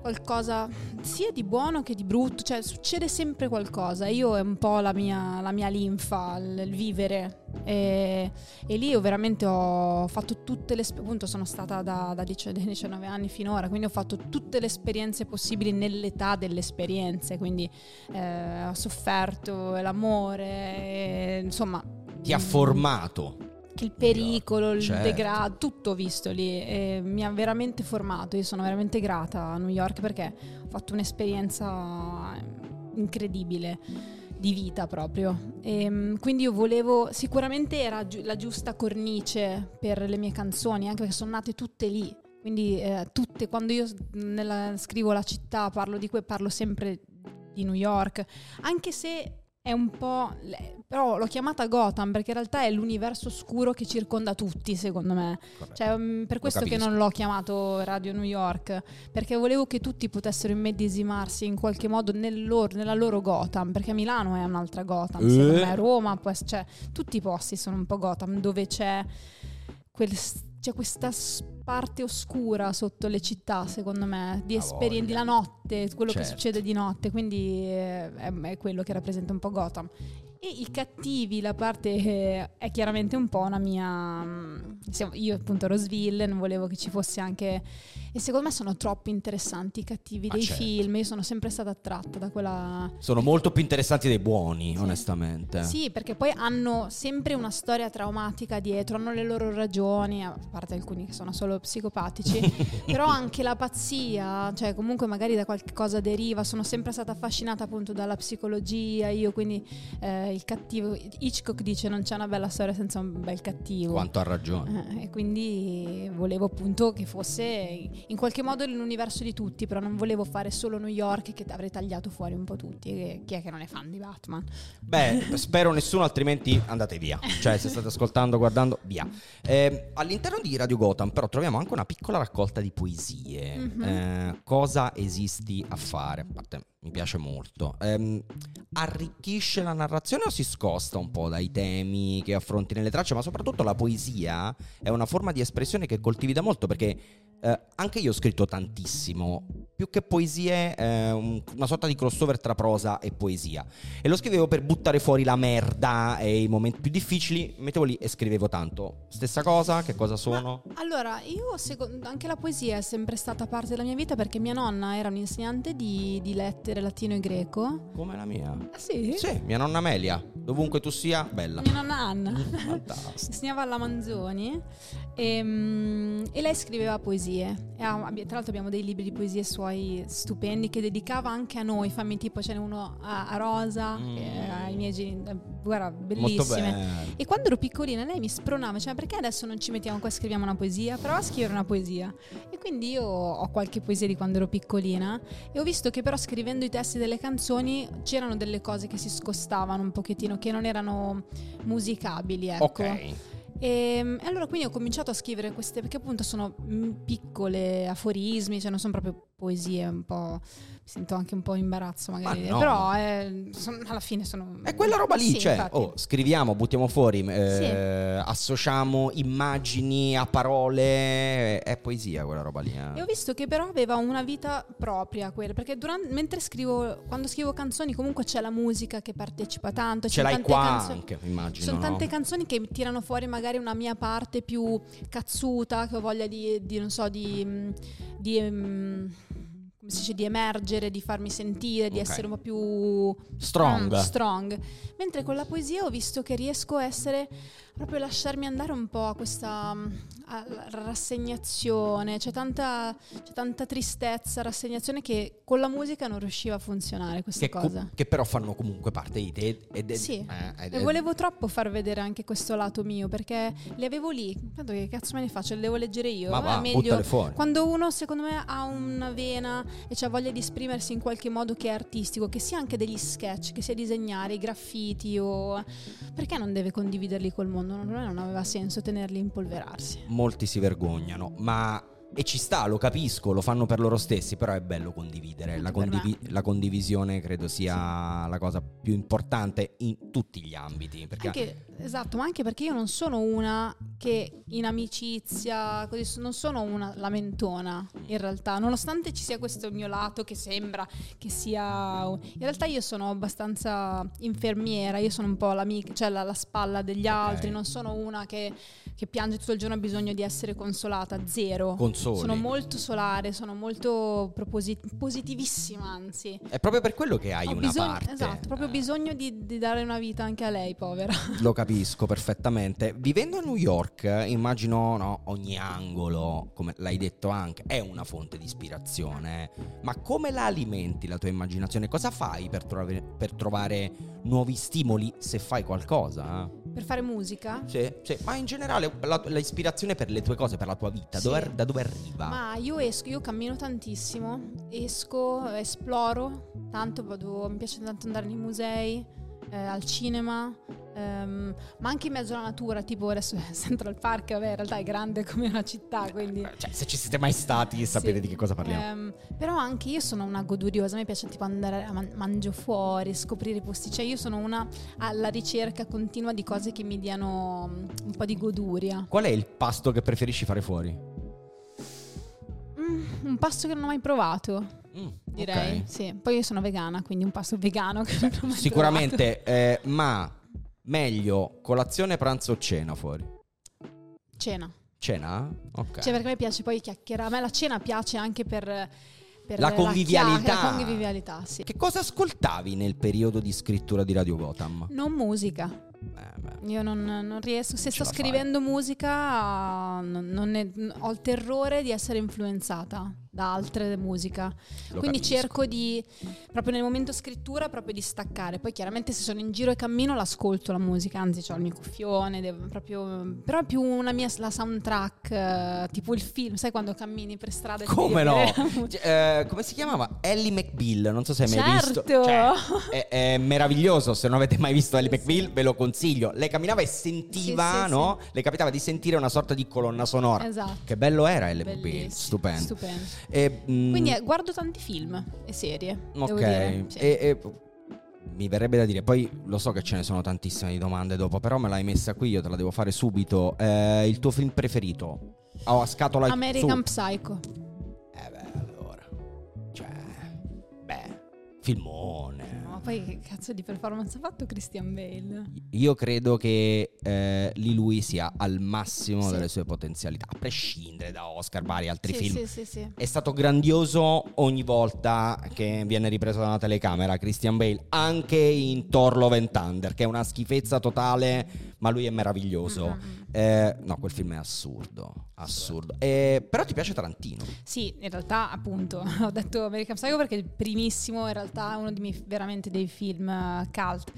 qualcosa sia di buono che di brutto, cioè succede sempre qualcosa. Io è un po' la mia, la mia linfa, il, il vivere. E, e lì io veramente ho fatto tutte le esperienze, appunto sono stata da, da 10 dai 19 anni finora, quindi ho fatto tutte le esperienze possibili nell'età delle esperienze, quindi eh, ho sofferto l'amore, e, insomma... Ti ha formato. Il pericolo, il Certo. degrado, tutto visto lì e mi ha veramente formato. Io sono veramente grata a New York perché ho fatto un'esperienza incredibile di vita proprio. E, mm, quindi io volevo, sicuramente era giu- la giusta cornice per le mie canzoni, anche perché sono nate tutte lì. Quindi eh, tutte, quando io nella- scrivo la città, parlo di que, parlo sempre di New York, anche se è un po'... però l'ho chiamata Gotham perché in realtà è l'universo oscuro che circonda tutti, secondo me. Cioè, mm, per questo che non l'ho chiamato Radio New York, perché volevo che tutti potessero immedesimarsi in qualche modo nel loro- nella loro Gotham, perché Milano è un'altra Gotham, Eh. secondo me Roma, cioè, tutti i posti sono un po' Gotham, dove c'è, quel- c'è questa parte oscura sotto le città, secondo me, di esperienze, la notte, quello che Certo. succede di notte, quindi eh, è, quello che rappresenta un po' Gotham. E i cattivi, la parte è chiaramente un po' una mia. mm, io appunto Roseville, non volevo che ci fosse anche. E secondo me sono troppo interessanti i cattivi Ma dei certo. film. Io sono sempre stata attratta da quella. Sono molto più interessanti dei buoni, Sì. onestamente. Sì, perché poi hanno sempre una storia traumatica dietro, hanno le loro ragioni, a parte alcuni che sono solo psicopatici, però anche la pazzia, cioè comunque magari da qualche cosa deriva, sono sempre stata affascinata appunto dalla psicologia, io quindi eh, il cattivo, Hitchcock dice non c'è una bella storia senza un bel cattivo. Quanto ha ragione. Eh, e quindi volevo appunto che fosse in qualche modo l'universo di tutti, però non volevo fare solo New York che avrei tagliato fuori un po' tutti. E chi è che non è fan di Batman? Beh, spero nessuno, altrimenti andate via. Cioè, se state ascoltando, guardando, via. Eh, all'interno di Radio Gotham, però, troviamo anche una piccola raccolta di poesie. Mhm. Eh, cosa esisti a fare? A parte, mi piace molto. Ehm, arricchisce la narrazione o si scosta un po' dai temi che affronti nelle tracce? Ma soprattutto la poesia è una forma di espressione che coltivi da molto perché. Eh, anche io ho scritto tantissimo, più che poesie, eh, un- una sorta di crossover tra prosa e poesia. E lo scrivevo per buttare fuori la merda e i momenti più difficili. Mettevo lì e scrivevo tanto. Stessa cosa, che cosa sono? Allora, io secondo, anche la poesia è sempre stata parte della mia vita perché mia nonna era un'insegnante di, di lettere latino e greco. Come la mia. Ah sì? Sì, mia nonna Amelia. Dovunque tu sia, bella. Mia nonna Anna. Fantastico. Insegnava alla Manzoni e, mm, e lei scriveva poesie. E tra l'altro abbiamo dei libri di poesie suoi stupendi che dedicava anche a noi. Fammi tipo, ce n'è uno a, a Rosa, Mm. che- ai miei genitori. Guarda, Molto bellissime. E quando ero piccolina lei mi spronava, cioè perché adesso non ci mettiamo qua e scriviamo una poesia? Prova a scrivere una poesia. E quindi io ho qualche poesia di quando ero piccolina e ho visto che però scrivendo i testi delle canzoni c'erano delle cose che si scostavano un pochettino, che non erano musicabili, ecco. Ok. E, e allora quindi ho cominciato a scrivere queste, perché appunto sono piccole aforismi, cioè non sono proprio poesie, un po', mi sento anche un po' imbarazzo magari, Ma no. però eh, son- alla fine sono... È quella roba lì, Sì, cioè, oh, scriviamo, buttiamo fuori, eh, associamo immagini a parole, è poesia quella roba lì. eh. E ho visto che però aveva una vita propria quella, perché durante, mentre scrivo, quando scrivo canzoni comunque c'è la musica che partecipa tanto. Ce l'hai qua canzo- anche, immagino. Sono no? tante canzoni che tirano fuori magari una mia parte più cazzuta, che ho voglia di, di, non so, di... di mm, come si dice, di emergere, di farmi sentire, di Ok. essere un po' più Strong. Ah, strong. Mentre con la poesia ho visto che riesco a essere proprio a lasciarmi andare un po' a questa mm, alla rassegnazione, c'è tanta, c'è tanta tristezza, rassegnazione che con la musica non riusciva a funzionare questa Che, co- cosa. che però fanno comunque parte di te. Ed, ed- Sì, eh, ed- e volevo troppo far vedere anche questo lato mio perché li avevo lì. Tanto che cazzo me ne faccio? Le devo leggere io. Ma È va, meglio quando uno, secondo me, ha una vena e c'ha voglia di esprimersi in qualche modo che è artistico, che sia anche degli sketch, che sia disegnare, i graffiti o. Perché non deve condividerli col mondo? Per me non aveva senso tenerli impolverarsi. Molti si vergognano, ma. E ci sta, lo capisco, lo fanno per loro stessi, però è bello condividere. La, condivi- la condivisione credo sia la cosa più importante in tutti gli ambiti. Perché Anche, esatto, ma anche perché io non sono una che in amicizia, così, non sono una lamentona in realtà, nonostante ci sia questo mio lato che sembra che sia... In realtà io sono abbastanza infermiera, io sono un po' l'amica, cioè la, la spalla degli altri, non sono una che, che piange tutto il giorno e ha bisogno di essere consolata, zero. Consoli. Sono molto solare, sono molto proposi- positivissima anzi. È proprio per quello che hai Ho una bisogno, parte. esatto, proprio Eh, bisogno di, di dare una vita anche a lei, povera. Lo capisco perfettamente. Vivendo a New York, immagino no, ogni angolo, come l'hai detto anche, è una fonte di ispirazione. Ma come la alimenti la tua immaginazione? Cosa fai per, trovare- per trovare nuovi stimoli se fai qualcosa? Per fare musica? Sì, sì. Ma in generale la, la ispirazione per le tue cose, per la tua vita, Sì. dove- da dove arriva? Ma io esco, io cammino tantissimo, esco, esploro, tanto vado, mi piace tanto andare nei musei, eh, al cinema, ehm, ma anche in mezzo alla natura, tipo adesso Central Park, vabbè, in realtà è grande come una città, quindi... Cioè, se ci siete mai stati, sapete Sì. di che cosa parliamo. Ehm, però anche io sono una goduriosa, a me piace tipo andare a man- mangio fuori, scoprire i posti, cioè io sono una alla ricerca continua di cose che mi diano mm, un po' di goduria. Qual è il pasto che preferisci fare fuori? Mm, un pasto che non ho mai provato. Mm, Direi, ok. sì. Poi io sono vegana, quindi un pasto vegano che non ho mai Sicuramente, eh, ma meglio colazione, pranzo o cena fuori? Cena. Cena? Ok. Cioè, perché a me piace poi chiacchierare. A me la cena piace anche per, per La convivialità. chiacchiera, la convivialità, sì. Che cosa ascoltavi nel periodo di scrittura di Radio Gotham? Non musica. Eh, Io non, non riesco. Se Non sto la fai. scrivendo musica, non- non ne- ho il terrore di essere influenzata da altre musica. lo Quindi capisco. cerco di, proprio nel momento scrittura, proprio di staccare. Poi chiaramente se sono in giro e cammino l'ascolto la musica, anzi ho il mio cuffione, devo proprio, però è più una mia la soundtrack, eh, tipo il film, sai quando cammini per strada e Come no? Cioè, eh, come si chiamava? Ellie McBeal, non so se hai mai visto. Certo! Cioè, è, è meraviglioso, se non avete mai visto Ellie McBeal ve lo consiglio. Lei camminava e sentiva, Sì, sì, no? Le capitava di sentire una sorta di colonna sonora. Esatto. Che bello era Ellie Bellissimo, stupendo. stupendo. E, mm, Quindi eh, guardo tanti film e serie. Ok, dire, sì. e, e mi verrebbe da dire, poi lo so che ce ne sono tantissime di domande dopo, però me l'hai messa qui, io te la devo fare subito. Eh, il tuo film preferito? Oh, a scatola American su. Psycho. Eh beh, allora. Cioè, beh, filmone. Poi che cazzo di performance ha fatto Christian Bale? Io credo che eh, lì lui sia al massimo Sì. delle sue potenzialità, a prescindere da Oscar, vari altri Sì, film. sì, sì, sì. È stato grandioso ogni volta che viene ripreso da una telecamera Christian Bale, anche in Thor Love and Thunder, che è una schifezza totale, ma lui è meraviglioso. Mm-mm. Eh, no, quel film è assurdo, assurdo. Eh, però ti piace Tarantino? Sì, in realtà appunto ho detto American Psycho perché il primissimo, in realtà è uno dei miei veramente dei film eh, cult.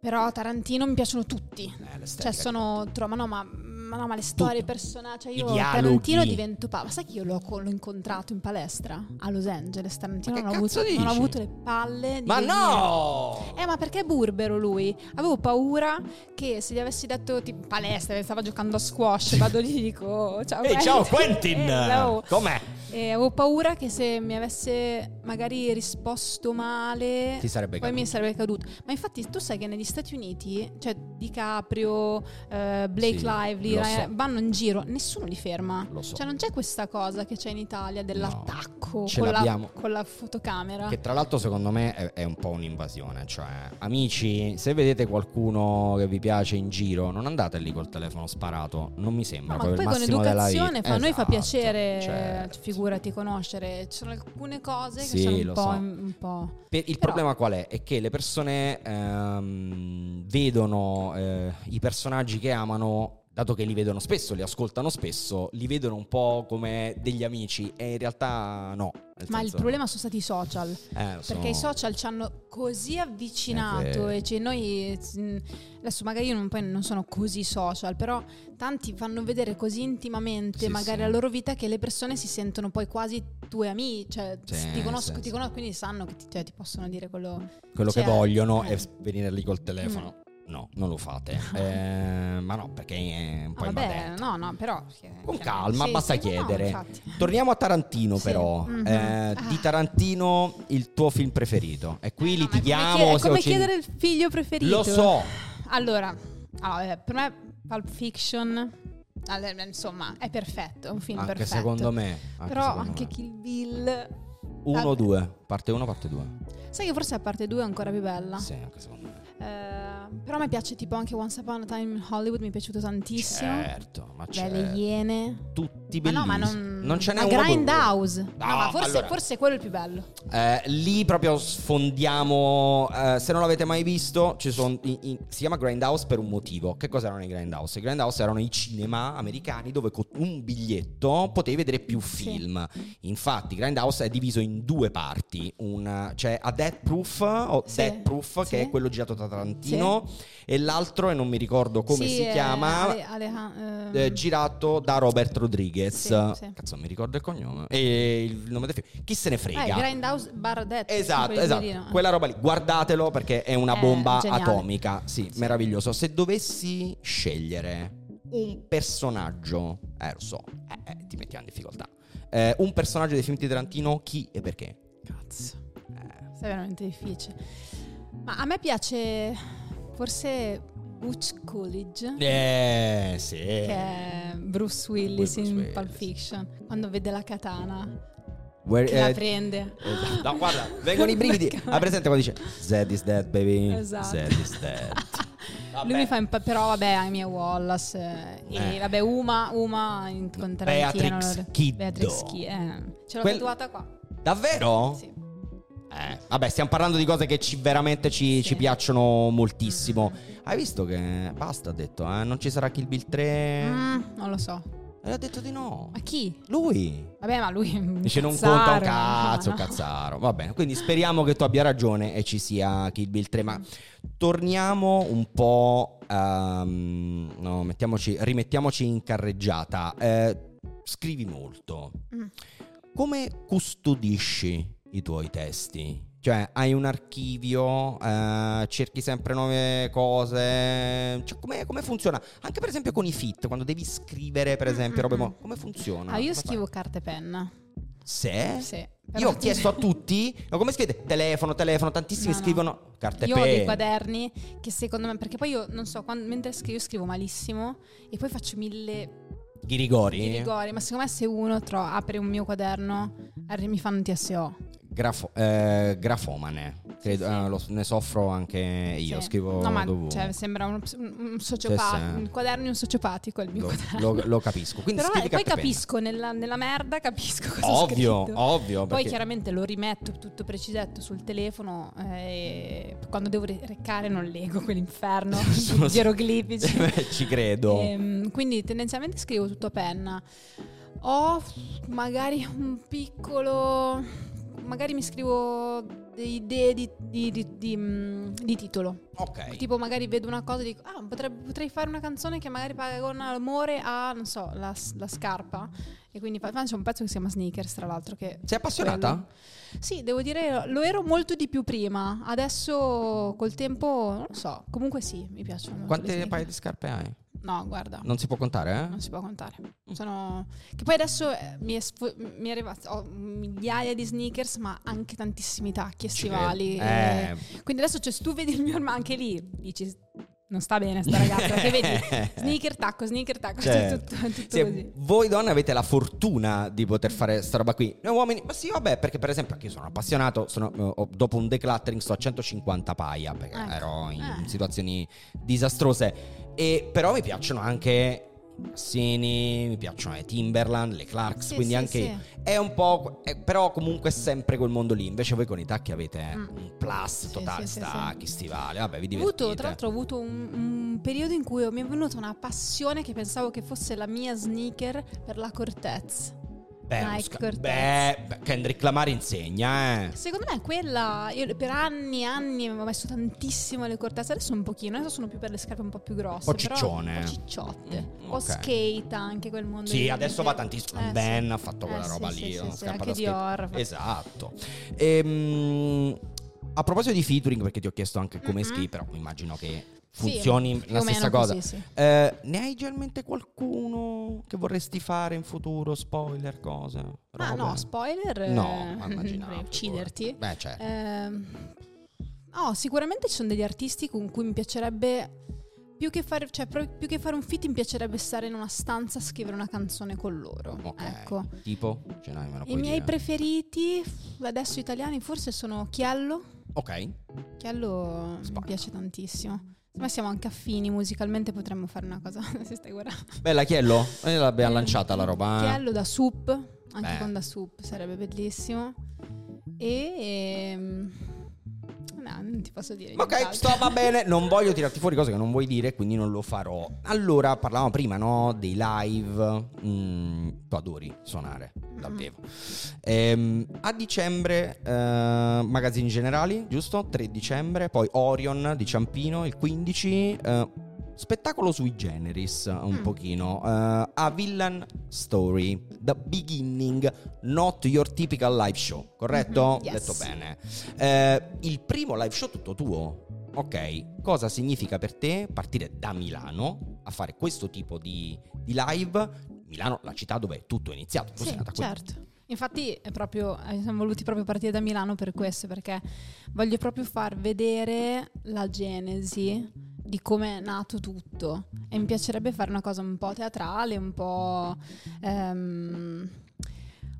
Però Tarantino mi piaciono tutti. Eh, Cioè sono tro- ma no, ma, ma no, ma le storie, i Tutto. personaggi, cioè io. Tarantino divento pa- Ma sai che io l'ho, l'ho incontrato in palestra a Los Angeles, Tarantino non ho, avuto, non ho avuto le palle di Ma venire. no! Eh, ma perché è burbero lui? Avevo paura che se gli avessi detto tipo palestra, stava giocando a squash, vado lì e dico ciao Ehi, ciao Quentin! Eh. Com'è? E avevo paura che se mi avesse magari risposto male, Ti sarebbe poi caduto. mi sarebbe caduto. Ma infatti tu sai che negli Stati Uniti, cioè DiCaprio, eh, Blake Sì, Lively, gira- so. vanno in giro, nessuno li ferma. Lo so. Cioè non c'è questa cosa che c'è in Italia dell'attacco Ce con, la, con la fotocamera. Che tra l'altro secondo me è, è un po' un'invasione, cioè amici, se vedete qualcuno che vi piace in giro, non andate lì col telefono sparato, non mi sembra No, ma poi con massimo della educazione vita. fa, a noi fa Esatto, piacere, certo. figurati, conoscere. Ci sono alcune cose Sì, che sono un po', so. un po'. Per- il Però- problema qual è? È che le persone ehm, vedono eh, i personaggi che amano, dato che li vedono spesso, li ascoltano spesso, li vedono un po' come degli amici e in realtà no. Ma il problema sono stati i social. eh, so. Perché i social ci hanno così avvicinato vero. e cioè noi mh, adesso magari io non, non sono così social, però tanti fanno vedere così intimamente Sì, magari sì. la loro vita che le persone si sentono poi quasi tue amici, cioè Sì, ti conosco, ti conosco, quindi sanno che ti, cioè, ti possono dire quello Quello Cioè, che vogliono eh. è venire lì col telefono. No, non lo fate. Eh, ma no, perché è un po' Ah, vabbè, no, no, però Con calma, sì, basta sì, no, chiedere. infatti. Torniamo a Tarantino, Sì, però. mhm. Eh, Ah. Di Tarantino, il tuo film preferito. E qui Eh, no, ma è come litighiamo. chiedere- se È come ci- chiedere il figlio preferito. Lo so. Allora, allora, per me Pulp Fiction, allora, insomma, è perfetto, è un film Anche perfetto. secondo me. Anche Però secondo anche me. Kill Bill... 1 o 2? Parte 1 parte 2? Sai che forse la parte 2 è ancora più bella? Sì, anche secondo me. Eh, però a me piace tipo anche Once Upon a Time in Hollywood, mi è piaciuto tantissimo. Certo, ma Beh, c'è. le Iene. Tutti Ma no, bellissimi. ma non... non ce n'è ma uno Grindhouse. No, No, ma forse, allora- forse quello è il più bello. Eh, lì proprio sfondiamo. eh, se non l'avete mai visto, ci son- i- i- si chiama Grindhouse per un motivo. Che cos'erano i Grindhouse? I Grindhouse erano i cinema americani dove con un biglietto potevi vedere più Sì. film. Infatti, Grindhouse è diviso in due parti: un, c'è A Death Proof, o Sì, Death Proof, sì. che è quello girato da Tarantino, e l'altro, e non mi ricordo come Sì, si chiama. Ale- Aleja- ehm, eh, girato da Robert Rodriguez. Sì, sì. Cazzo, non mi ricordo il cognome. E il nome del film. Chi se ne frega? eh, Grindhouse barra Death. Esatto, esatto. Quella roba lì, guardatelo perché è una È bomba geniale. atomica. Sì, Sì. meraviglioso. Se dovessi scegliere un personaggio, eh lo so, eh, eh, ti mettiamo in difficoltà. Eh, un personaggio dei film di Tarantino, chi e perché? Cazzo. Eh, È veramente difficile. Ma a me piace forse Butch Coolidge. eh sì. Che è Bruce Willis Bruce in Willis. Pulp Fiction. Quando vede la katana Where- che la eh, prende. esatto. No, guarda, vengono i brividi. Ha presente quando dice Zed is dead, baby. Esatto. Zed is dead. Lui mi fa impa- però vabbè, Amy Wallace eh, e Eh. vabbè Uma, Uma in, con Tarantino. Beatrix Kiddo. Beatrix Kiddo. eh. Ce l'ho Quel- qua. Davvero? Sì. Eh, vabbè, stiamo parlando di cose che ci, veramente ci, Sì. ci piacciono moltissimo. Hai visto che basta, ha detto, eh? non ci sarà Kill Bill 3? Mm, non lo so. E ha detto di no. Ma chi? Lui. Vabbè, ma lui Dice non conta un cazzo, no, cazzaro. Va bene, quindi speriamo che tu abbia ragione e ci sia Kill Bill 3. Ma torniamo un po'. ehm, no, mettiamoci, rimettiamoci in carreggiata. Eh, scrivi molto. Mm. Come custodisci i tuoi testi? Cioè, hai un archivio, eh, cerchi sempre nuove cose. Cioè, come, funziona? Anche per esempio con i fit, quando devi scrivere, per esempio, robe. mo- Come funziona? Ah, io Come fai? scrivo carta e penna. Se? Sì. Io ho chiesto a tutti, ma come scrivete? Telefono, telefono, tantissimi No, no. scrivono carta e Io ho dei penna. quaderni che secondo me, perché poi io non so, quando- mentre scrivo, io scrivo malissimo e poi faccio mille Ghirigori? rigori, ma secondo me se uno tro- apre un mio quaderno mi fanno un TSO. Grafo- eh, grafomane. Credo, Sì, sì. eh, lo- ne soffro anche io, Sì. scrivo No, ma cioè, sembra un, un sociopatico, un quaderno di un sociopatico il mio lo, lo- lo capisco. Quindi Però poi e capisco, nella, nella merda capisco cosa Ovvio, ovvio. Poi chiaramente lo rimetto tutto precisetto sul telefono eh, e quando devo re- recare non leggo quell'inferno Sono- geroglifici. Ci credo. Ehm, quindi tendenzialmente scrivo tutto a penna. Ho magari un piccolo... Magari mi scrivo delle idee di, di- di- di, mm, di titolo. ok. Tipo magari vedo una cosa e dico, ah, potrei, potrei fare una canzone che magari paragona l'amore a, non so, la, la scarpa. E quindi fa- c'è un pezzo che si chiama Sneakers, tra l'altro, che... Sei appassionata? quello- Sì, devo dire, lo ero molto di più prima. Adesso col tempo, non lo so, comunque sì, mi piacciono Quante paia di scarpe hai? No, guarda, Non si può contare, eh? non si può contare. Sono... Che poi adesso eh, mi è, sfo- mi è arrivato, ho migliaia di sneakers, ma anche tantissimi tacchi e Ci stivali. credo. Eh, Quindi adesso, cioè, se tu vedi il mio armadio anche lì, dici, non sta bene sta ragazza, perché vedi, sneaker tacco, sneaker tacco, Certo. tutto, tutto Sì, voi donne avete la fortuna di poter fare sta roba qui. Noi uomini, ma sì, vabbè, perché per esempio anche io sono appassionato, sono- eh, dopo un decluttering sto a 150 paia, perché Ecco. ero in Eh. situazioni disastrose. E però mi piacciono anche i Massini, mi piacciono le Timberland, le Clarks, Sì, quindi sì, anche sì. è un po', è- però comunque è sempre quel mondo lì. Invece voi con i tacchi avete Mm. un plus totale, sì, stacchi, stivali, vabbè, vi Ho divertite. avuto, tra l'altro ho avuto un, un periodo in cui mi è venuta una passione che pensavo che fosse la mia sneaker per la Cortez. Beh, sca- Cortez. beh, Kendrick Lamar insegna, eh. Secondo me quella, io per anni e anni avevo messo tantissimo le Cortez, adesso un pochino, adesso sono più per le scarpe un po' più grosse. Un po' ciccione. Un po' cicciotte. Mm, Un po' ok. skate anche quel mondo. Sì, adesso va tantissimo. Eh, ben sì. ha fatto quella Eh, sì, roba sì, lì. sì, una sì, scarpa anche. Dior. Esatto. Ehm, a proposito di featuring, perché ti ho chiesto anche come Mhm. scrivi, però immagino che Sì, funzioni più la stessa meno cosa. così, sì. Eh, ne hai già in mente qualcuno che vorresti fare in futuro? Spoiler, cose? Ma no, spoiler. No, eh, ma immaginavo. ucciderti. Beh, certo. Ehm, no, sicuramente ci sono degli artisti con cui mi piacerebbe. Più che, fare, cioè, più che fare un feat, mi piacerebbe stare in una stanza a scrivere una canzone con loro. Ok. Ecco. Tipo? Ce n'hai, me lo I miei dire? preferiti adesso italiani forse sono Chiello. Ok. Chiello mi Spacca. piace tantissimo. Ma siamo anche affini musicalmente, potremmo fare una cosa. si stai guardando. Bella Chiello? Noi l'abbiamo Eh, lanciata la roba. eh. Chiello da Soup, anche Beh. con da Soup sarebbe bellissimo. E ehm, non ti posso dire. Ok, sto, va bene, non voglio tirarti fuori cose che non vuoi dire, quindi non lo farò. Allora, parlavamo prima, no? Dei live. Mm, tu adori suonare dal Mhm. vivo. Ehm, a dicembre, eh, magazzini generali, giusto? 3 dicembre, poi Orion di Ciampino il 15. eh, spettacolo sui generis, un Mm. pochino. eh, a Villain Story, The Beginning, not your typical live show, corretto? Mhm, yes. Detto bene. Eh, il primo live show tutto tuo. Ok, cosa significa per te partire da Milano a fare questo tipo di, di live? Milano, la città dove tutto è iniziato. Sì, qui. certo. Infatti è proprio, eh, siamo voluti proprio partire da Milano per questo, perché voglio proprio far vedere la genesi di come è nato tutto. E mi piacerebbe fare una cosa un po' teatrale, un po'... ehm,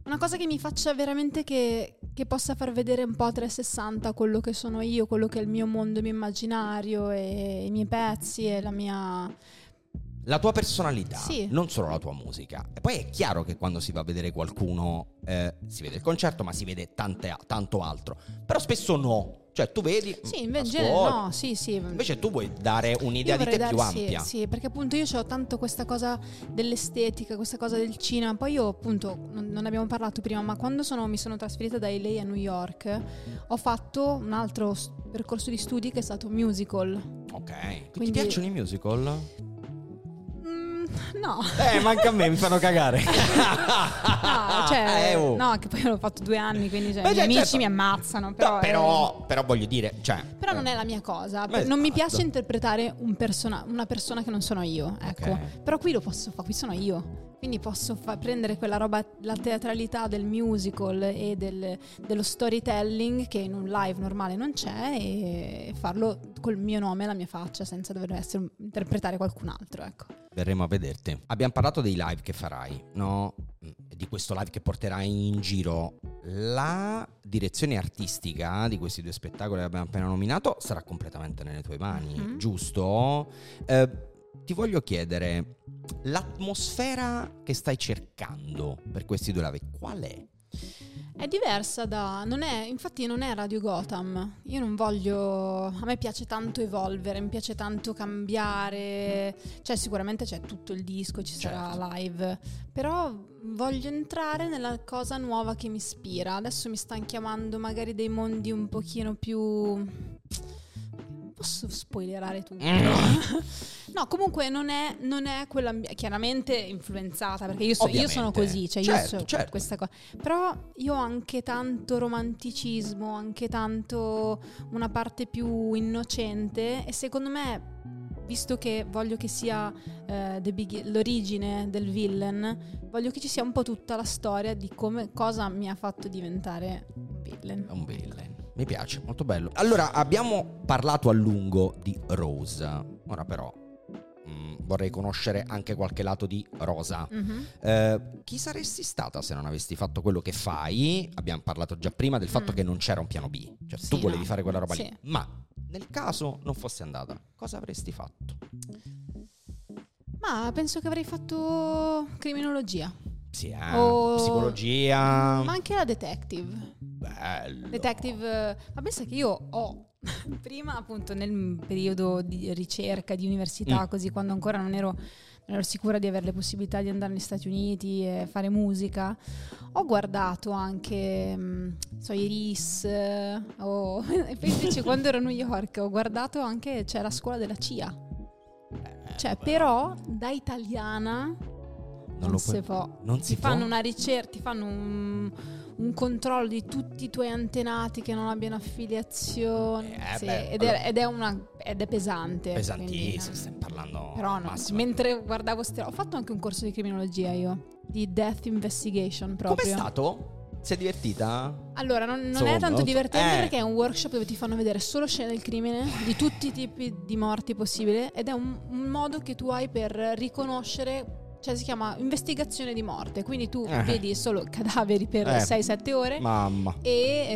una cosa che mi faccia veramente che, che possa far vedere un po' a 360 quello che sono io, quello che è il mio mondo, il mio immaginario e i miei pezzi e la mia... La tua personalità, Sì. non solo la tua musica. E poi è chiaro che quando si va a vedere qualcuno eh, si vede il concerto, ma si vede tante- tanto altro. Però spesso no. Cioè, tu vedi. Sì, invece no, sì, sì. Invece tu vuoi dare un'idea di te vorrei più dar- sì, ampia. Sì, perché appunto io ho tanto questa cosa dell'estetica, questa cosa del cinema. Poi io appunto, non, non abbiamo parlato prima, ma quando sono- mi sono trasferita da LA a New York, ho fatto un altro percorso di studi che è stato musical. Ok. Ti Quindi- piacciono i musical? No. Eh, manca a me, mi fanno cagare. No, cioè, Eh, oh. no, che poi l'ho fatto due anni, quindi cioè, Beh, i miei amici certo. mi ammazzano. No, Però, però, eh, però voglio dire, cioè. però non è la mia cosa. Beh, non mi esatto. piace interpretare un persona- una persona che non sono io. Ecco. Ok. Però qui lo posso fare, qui sono io. Quindi posso fa- prendere quella roba, la teatralità del musical e del- dello storytelling che in un live normale non c'è e farlo col mio nome e la mia faccia senza dover essere, interpretare qualcun altro. Ecco. Verremo a vederti. Abbiamo parlato dei live che farai, no? Mm, Di questo live che porterai in giro. La direzione artistica di questi due spettacoli che abbiamo appena nominato sarà completamente nelle tue mani, Mhm. giusto? Eh, ti voglio chiedere, l'atmosfera che stai cercando per questi due live, qual è? È diversa da... Non è, infatti non è Radio Gotham. Io non voglio... A me piace tanto evolvere, mi piace tanto cambiare. Cioè sicuramente c'è tutto il disco, ci sarà Certo. live. Però voglio entrare nella cosa nuova che mi ispira. Adesso mi stanno chiamando magari dei mondi un pochino più... Posso spoilerare tutto? no, comunque non è, non è quella chiaramente influenzata perché io, so- io sono così, cioè Certo, io so certo. questa cosa. Però io ho anche tanto romanticismo, anche tanto una parte più innocente e secondo me, visto che voglio che sia eh, the begin- l'origine del villain, voglio che ci sia un po' tutta la storia di come cosa mi ha fatto diventare un villain. Un villain. Mi piace, molto bello. Allora, abbiamo parlato a lungo di Rose, ora però mm, vorrei conoscere anche qualche lato di Rosa. Mhm. Eh, chi saresti stata se non avessi fatto quello che fai? Abbiamo parlato già prima del fatto Mm. che non c'era un piano B. Cioè, Sì, tu volevi no. fare quella roba Sì. lì. Ma nel caso non fosse andata, cosa avresti fatto? Ma penso che avrei fatto criminologia. Sì, eh, O- psicologia. Ma anche la detective. Bello. Detective, eh, ma pensa che io ho prima appunto nel periodo di ricerca di università, Mm. così quando ancora non ero, non ero sicura di avere le possibilità di andare negli Stati Uniti e fare musica, ho guardato anche, mm, so, Iris, eh, o e poi invece quando ero a New York ho guardato anche, c'è la scuola della CIA. Eh, Cioè, però da italiana non, lo si puoi- può. Non si Ti può? fanno una ricerca, ti fanno un, un controllo di tutti i tuoi antenati che non abbiano affiliazione. Eh, Sì, beh, ed, allora- è, ed è una, ed è pesante. Pesantissimo, stiamo parlando. Però no, massimo. mentre guardavo ste- ho fatto anche un corso di criminologia io, di death investigation proprio. Com'è stato? Si è divertita? Allora, non, non è tanto divertente Eh. perché è un workshop dove ti fanno vedere solo scene del crimine, di tutti i tipi di morti possibili, ed è un, un modo che tu hai per riconoscere, cioè si chiama investigazione di morte, quindi tu Eh. vedi solo cadaveri per Eh. 6-7 ore. Mamma. E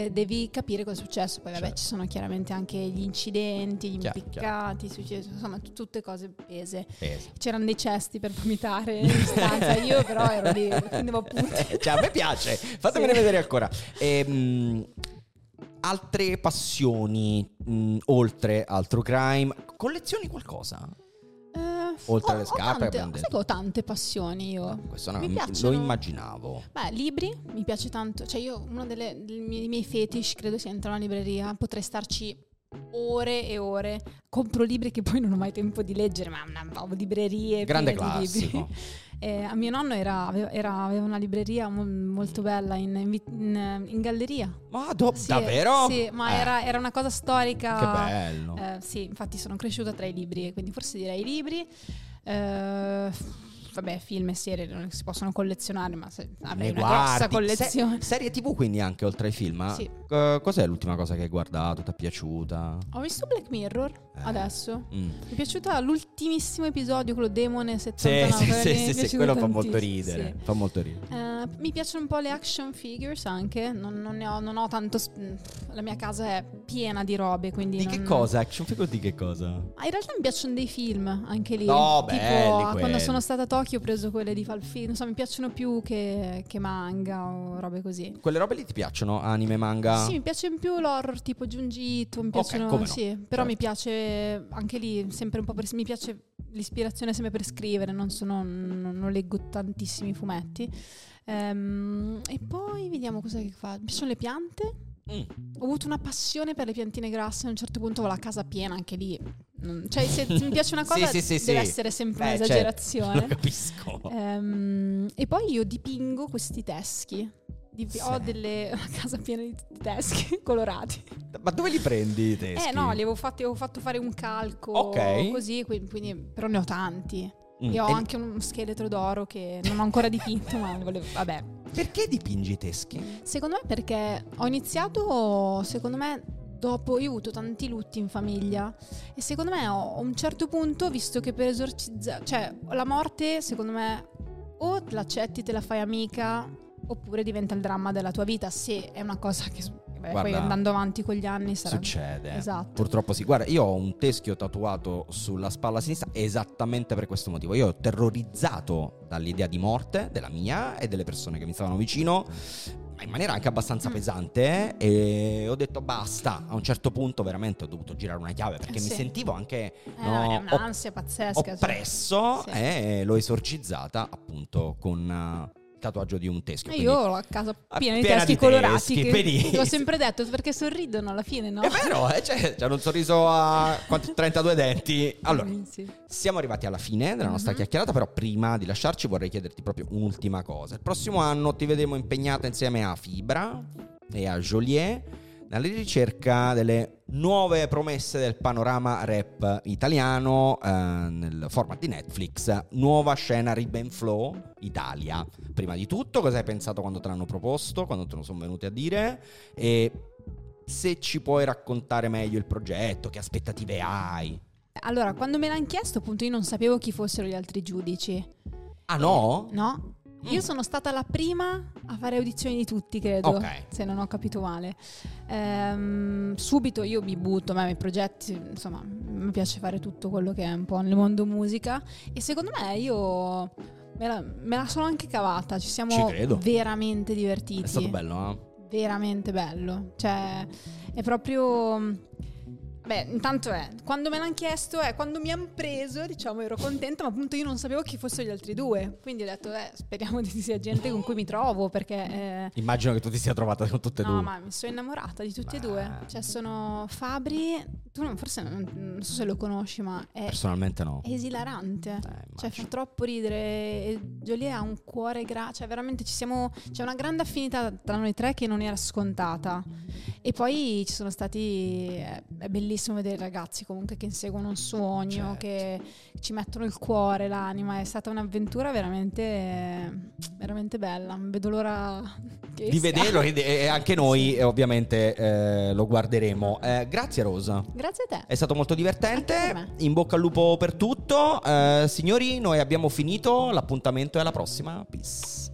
eh, devi capire cosa è successo. Poi, vabbè, Certo. ci sono chiaramente anche gli incidenti, gli Chiaro, impiccati, successo- insomma, t- tutte cose pese. Pesa. C'erano dei cesti per vomitare in stanza. Io, però, ero lì, prendevo appunti. cioè, a me piace. Fatemene Sì. vedere ancora. Ehm, altre passioni, mh, oltre al true crime, collezioni qualcosa? Oltre ho- alle ho scarpe, tante- abbiamo detto. sai che ho tante passioni io. Questo no, Mi lo immaginavo. Beh, libri, mi piace tanto. Cioè, io uno delle- dei miei, fetish credo sia entrare in una libreria. Potrei starci ore e ore. Compro libri che poi non ho mai tempo di leggere, ma una ho librerie. Grande piene di libri. a mio nonno era- aveva, era- aveva una libreria mo- molto bella in, in in- in galleria. Ma do- Sì, davvero? Sì, ma Eh, era, era una cosa storica. Che bello. Eh, sì, infatti sono cresciuta tra i libri, quindi forse direi libri. Eh, vabbè, film e serie non si possono collezionare, ma se, avrei Ne una grossa collezione. Se- serie TV quindi anche oltre ai film? Sì. Eh, cos'è l'ultima cosa che hai guardato? Ti è piaciuta? Ho visto Black Mirror Eh. adesso. Mm. Mi è piaciuta l'ultimissimo episodio, quello Demone Sì, 79. sì, sì, sì, sì, piaciuto quello fa molto ridere. sì. Fa molto ridere. Eh, mi piacciono un po' le action figures anche, non, non ne ho, non ho tanto... sp- La mia casa è piena di robe, quindi... Di non- che cosa? Action figure di che cosa? Ah, in realtà mi piacciono dei film anche lì. No, tipo, belli quando sono stata a Tokyo ho preso quelle di Falfino. Non so, mi piacciono più che, che manga o robe così. Quelle robe lì ti piacciono? Anime, manga? Sì, mi piace in più l'horror tipo Junji Ito, mi piacciono, no, sì, certo. però mi piace anche lì sempre un po' per, mi piace l'ispirazione sempre per scrivere, non, sono, non, non leggo tantissimi fumetti. Ehm, e poi vediamo cosa che fa. Mi piacciono le piante. Mm. Ho avuto una passione per le piantine grasse, a un certo punto ho la casa piena anche lì. Cioè, se mi piace una cosa Sì, sì, sì, deve essere sempre Beh, un'esagerazione. certo, lo capisco. Ehm, e poi io dipingo questi teschi. Dip- Sì. Ho delle, una casa piena di teschi colorati. Ma dove li prendi i teschi? Eh no, li avevo fatti, avevo fatto fare un calco Ok. così, quindi, quindi- però ne ho tanti. Mm. E ho E anche un scheletro d'oro che non ho ancora dipinto, ma volevo, vabbè. Perché dipingi i teschi? Secondo me perché ho iniziato, secondo me, dopo, io ho avuto tanti lutti in famiglia e secondo me ho- a un certo punto, visto che per esorcizzare, cioè la morte, secondo me, o l'accetti, te la fai amica, oppure diventa il dramma della tua vita, se è una cosa che beh, poi Guarda, andando avanti con gli anni sarà... Succede. Esatto. Purtroppo sì. Guarda, io ho un teschio tatuato sulla spalla sinistra esattamente per questo motivo. Io ero terrorizzato dall'idea di morte della mia e delle persone che mi stavano vicino, in maniera anche abbastanza Mm. pesante. E ho detto basta. A un certo punto, veramente ho dovuto girare una chiave perché Eh mi sì. sentivo anche Eh, no, un'ansia pazzesca. cioè. oppresso Sì. e l'ho esorcizzata appunto con tatuaggio di un teschio. E Quindi- io ho a casa Ah, piena di teschi colorati. teschi, che? L'ho sempre detto perché sorridono alla fine, no? È vero, eh, cioè, c'hanno un sorriso a quanti- 32 denti. Allora, Sì. siamo arrivati alla fine della nostra Mhm. chiacchierata, però prima di lasciarci vorrei chiederti proprio un'ultima cosa. Il prossimo anno ti vedremo impegnata insieme a Fibra e a Joliet nella ricerca delle nuove promesse del panorama rap italiano eh, nel format di Netflix, nuova scena Ribbon Flow Italia. Prima di tutto, cosa hai pensato quando te l'hanno proposto, quando te lo sono venuti a dire e se ci puoi raccontare meglio il progetto, che aspettative hai? allora, quando me l'hanno chiesto, appunto, io non sapevo chi fossero gli altri giudici. Ah no? No, io Mm. sono stata la prima a fare audizioni di tutti, credo, Ok. se non ho capito male. Ehm, subito io mi butto, ma i miei progetti, insomma, mi piace fare tutto quello che è un po' nel mondo musica e secondo me io me la, me la sono anche cavata, ci siamo Ci veramente divertiti. È stato bello, eh? Veramente bello, cioè è proprio... Beh, intanto è, quando me l'hanno chiesto è quando mi hanno preso, diciamo, ero contenta, ma appunto io non sapevo chi fossero gli altri due. Quindi ho detto, eh, speriamo ci sia gente con cui mi trovo, perché... eh, Immagino che tu ti sia trovata con tutte e No, due. ma mi sono innamorata di tutti e Beh. due. Cioè, sono Fabri, tu non- forse non, non so se lo conosci, ma è Personalmente no. esilarante. Eh, Cioè, fa troppo ridere. E Jolie ha un cuore gra... Cioè, veramente ci siamo... C'è una grande affinità tra noi tre che non era scontata. E poi ci sono stati... È è bellissimo vedere i ragazzi comunque che inseguono un sogno, Certo. che ci mettono il cuore, l'anima. È stata un'avventura veramente... veramente bella. Non vedo l'ora che Di vederlo e, anche noi eh, ovviamente eh, lo guarderemo. Eh, grazie Rosa. Grazie a te. È stato molto divertente. In bocca al lupo per tutto. Eh, signori, noi abbiamo finito. L'appuntamento è alla prossima. Peace.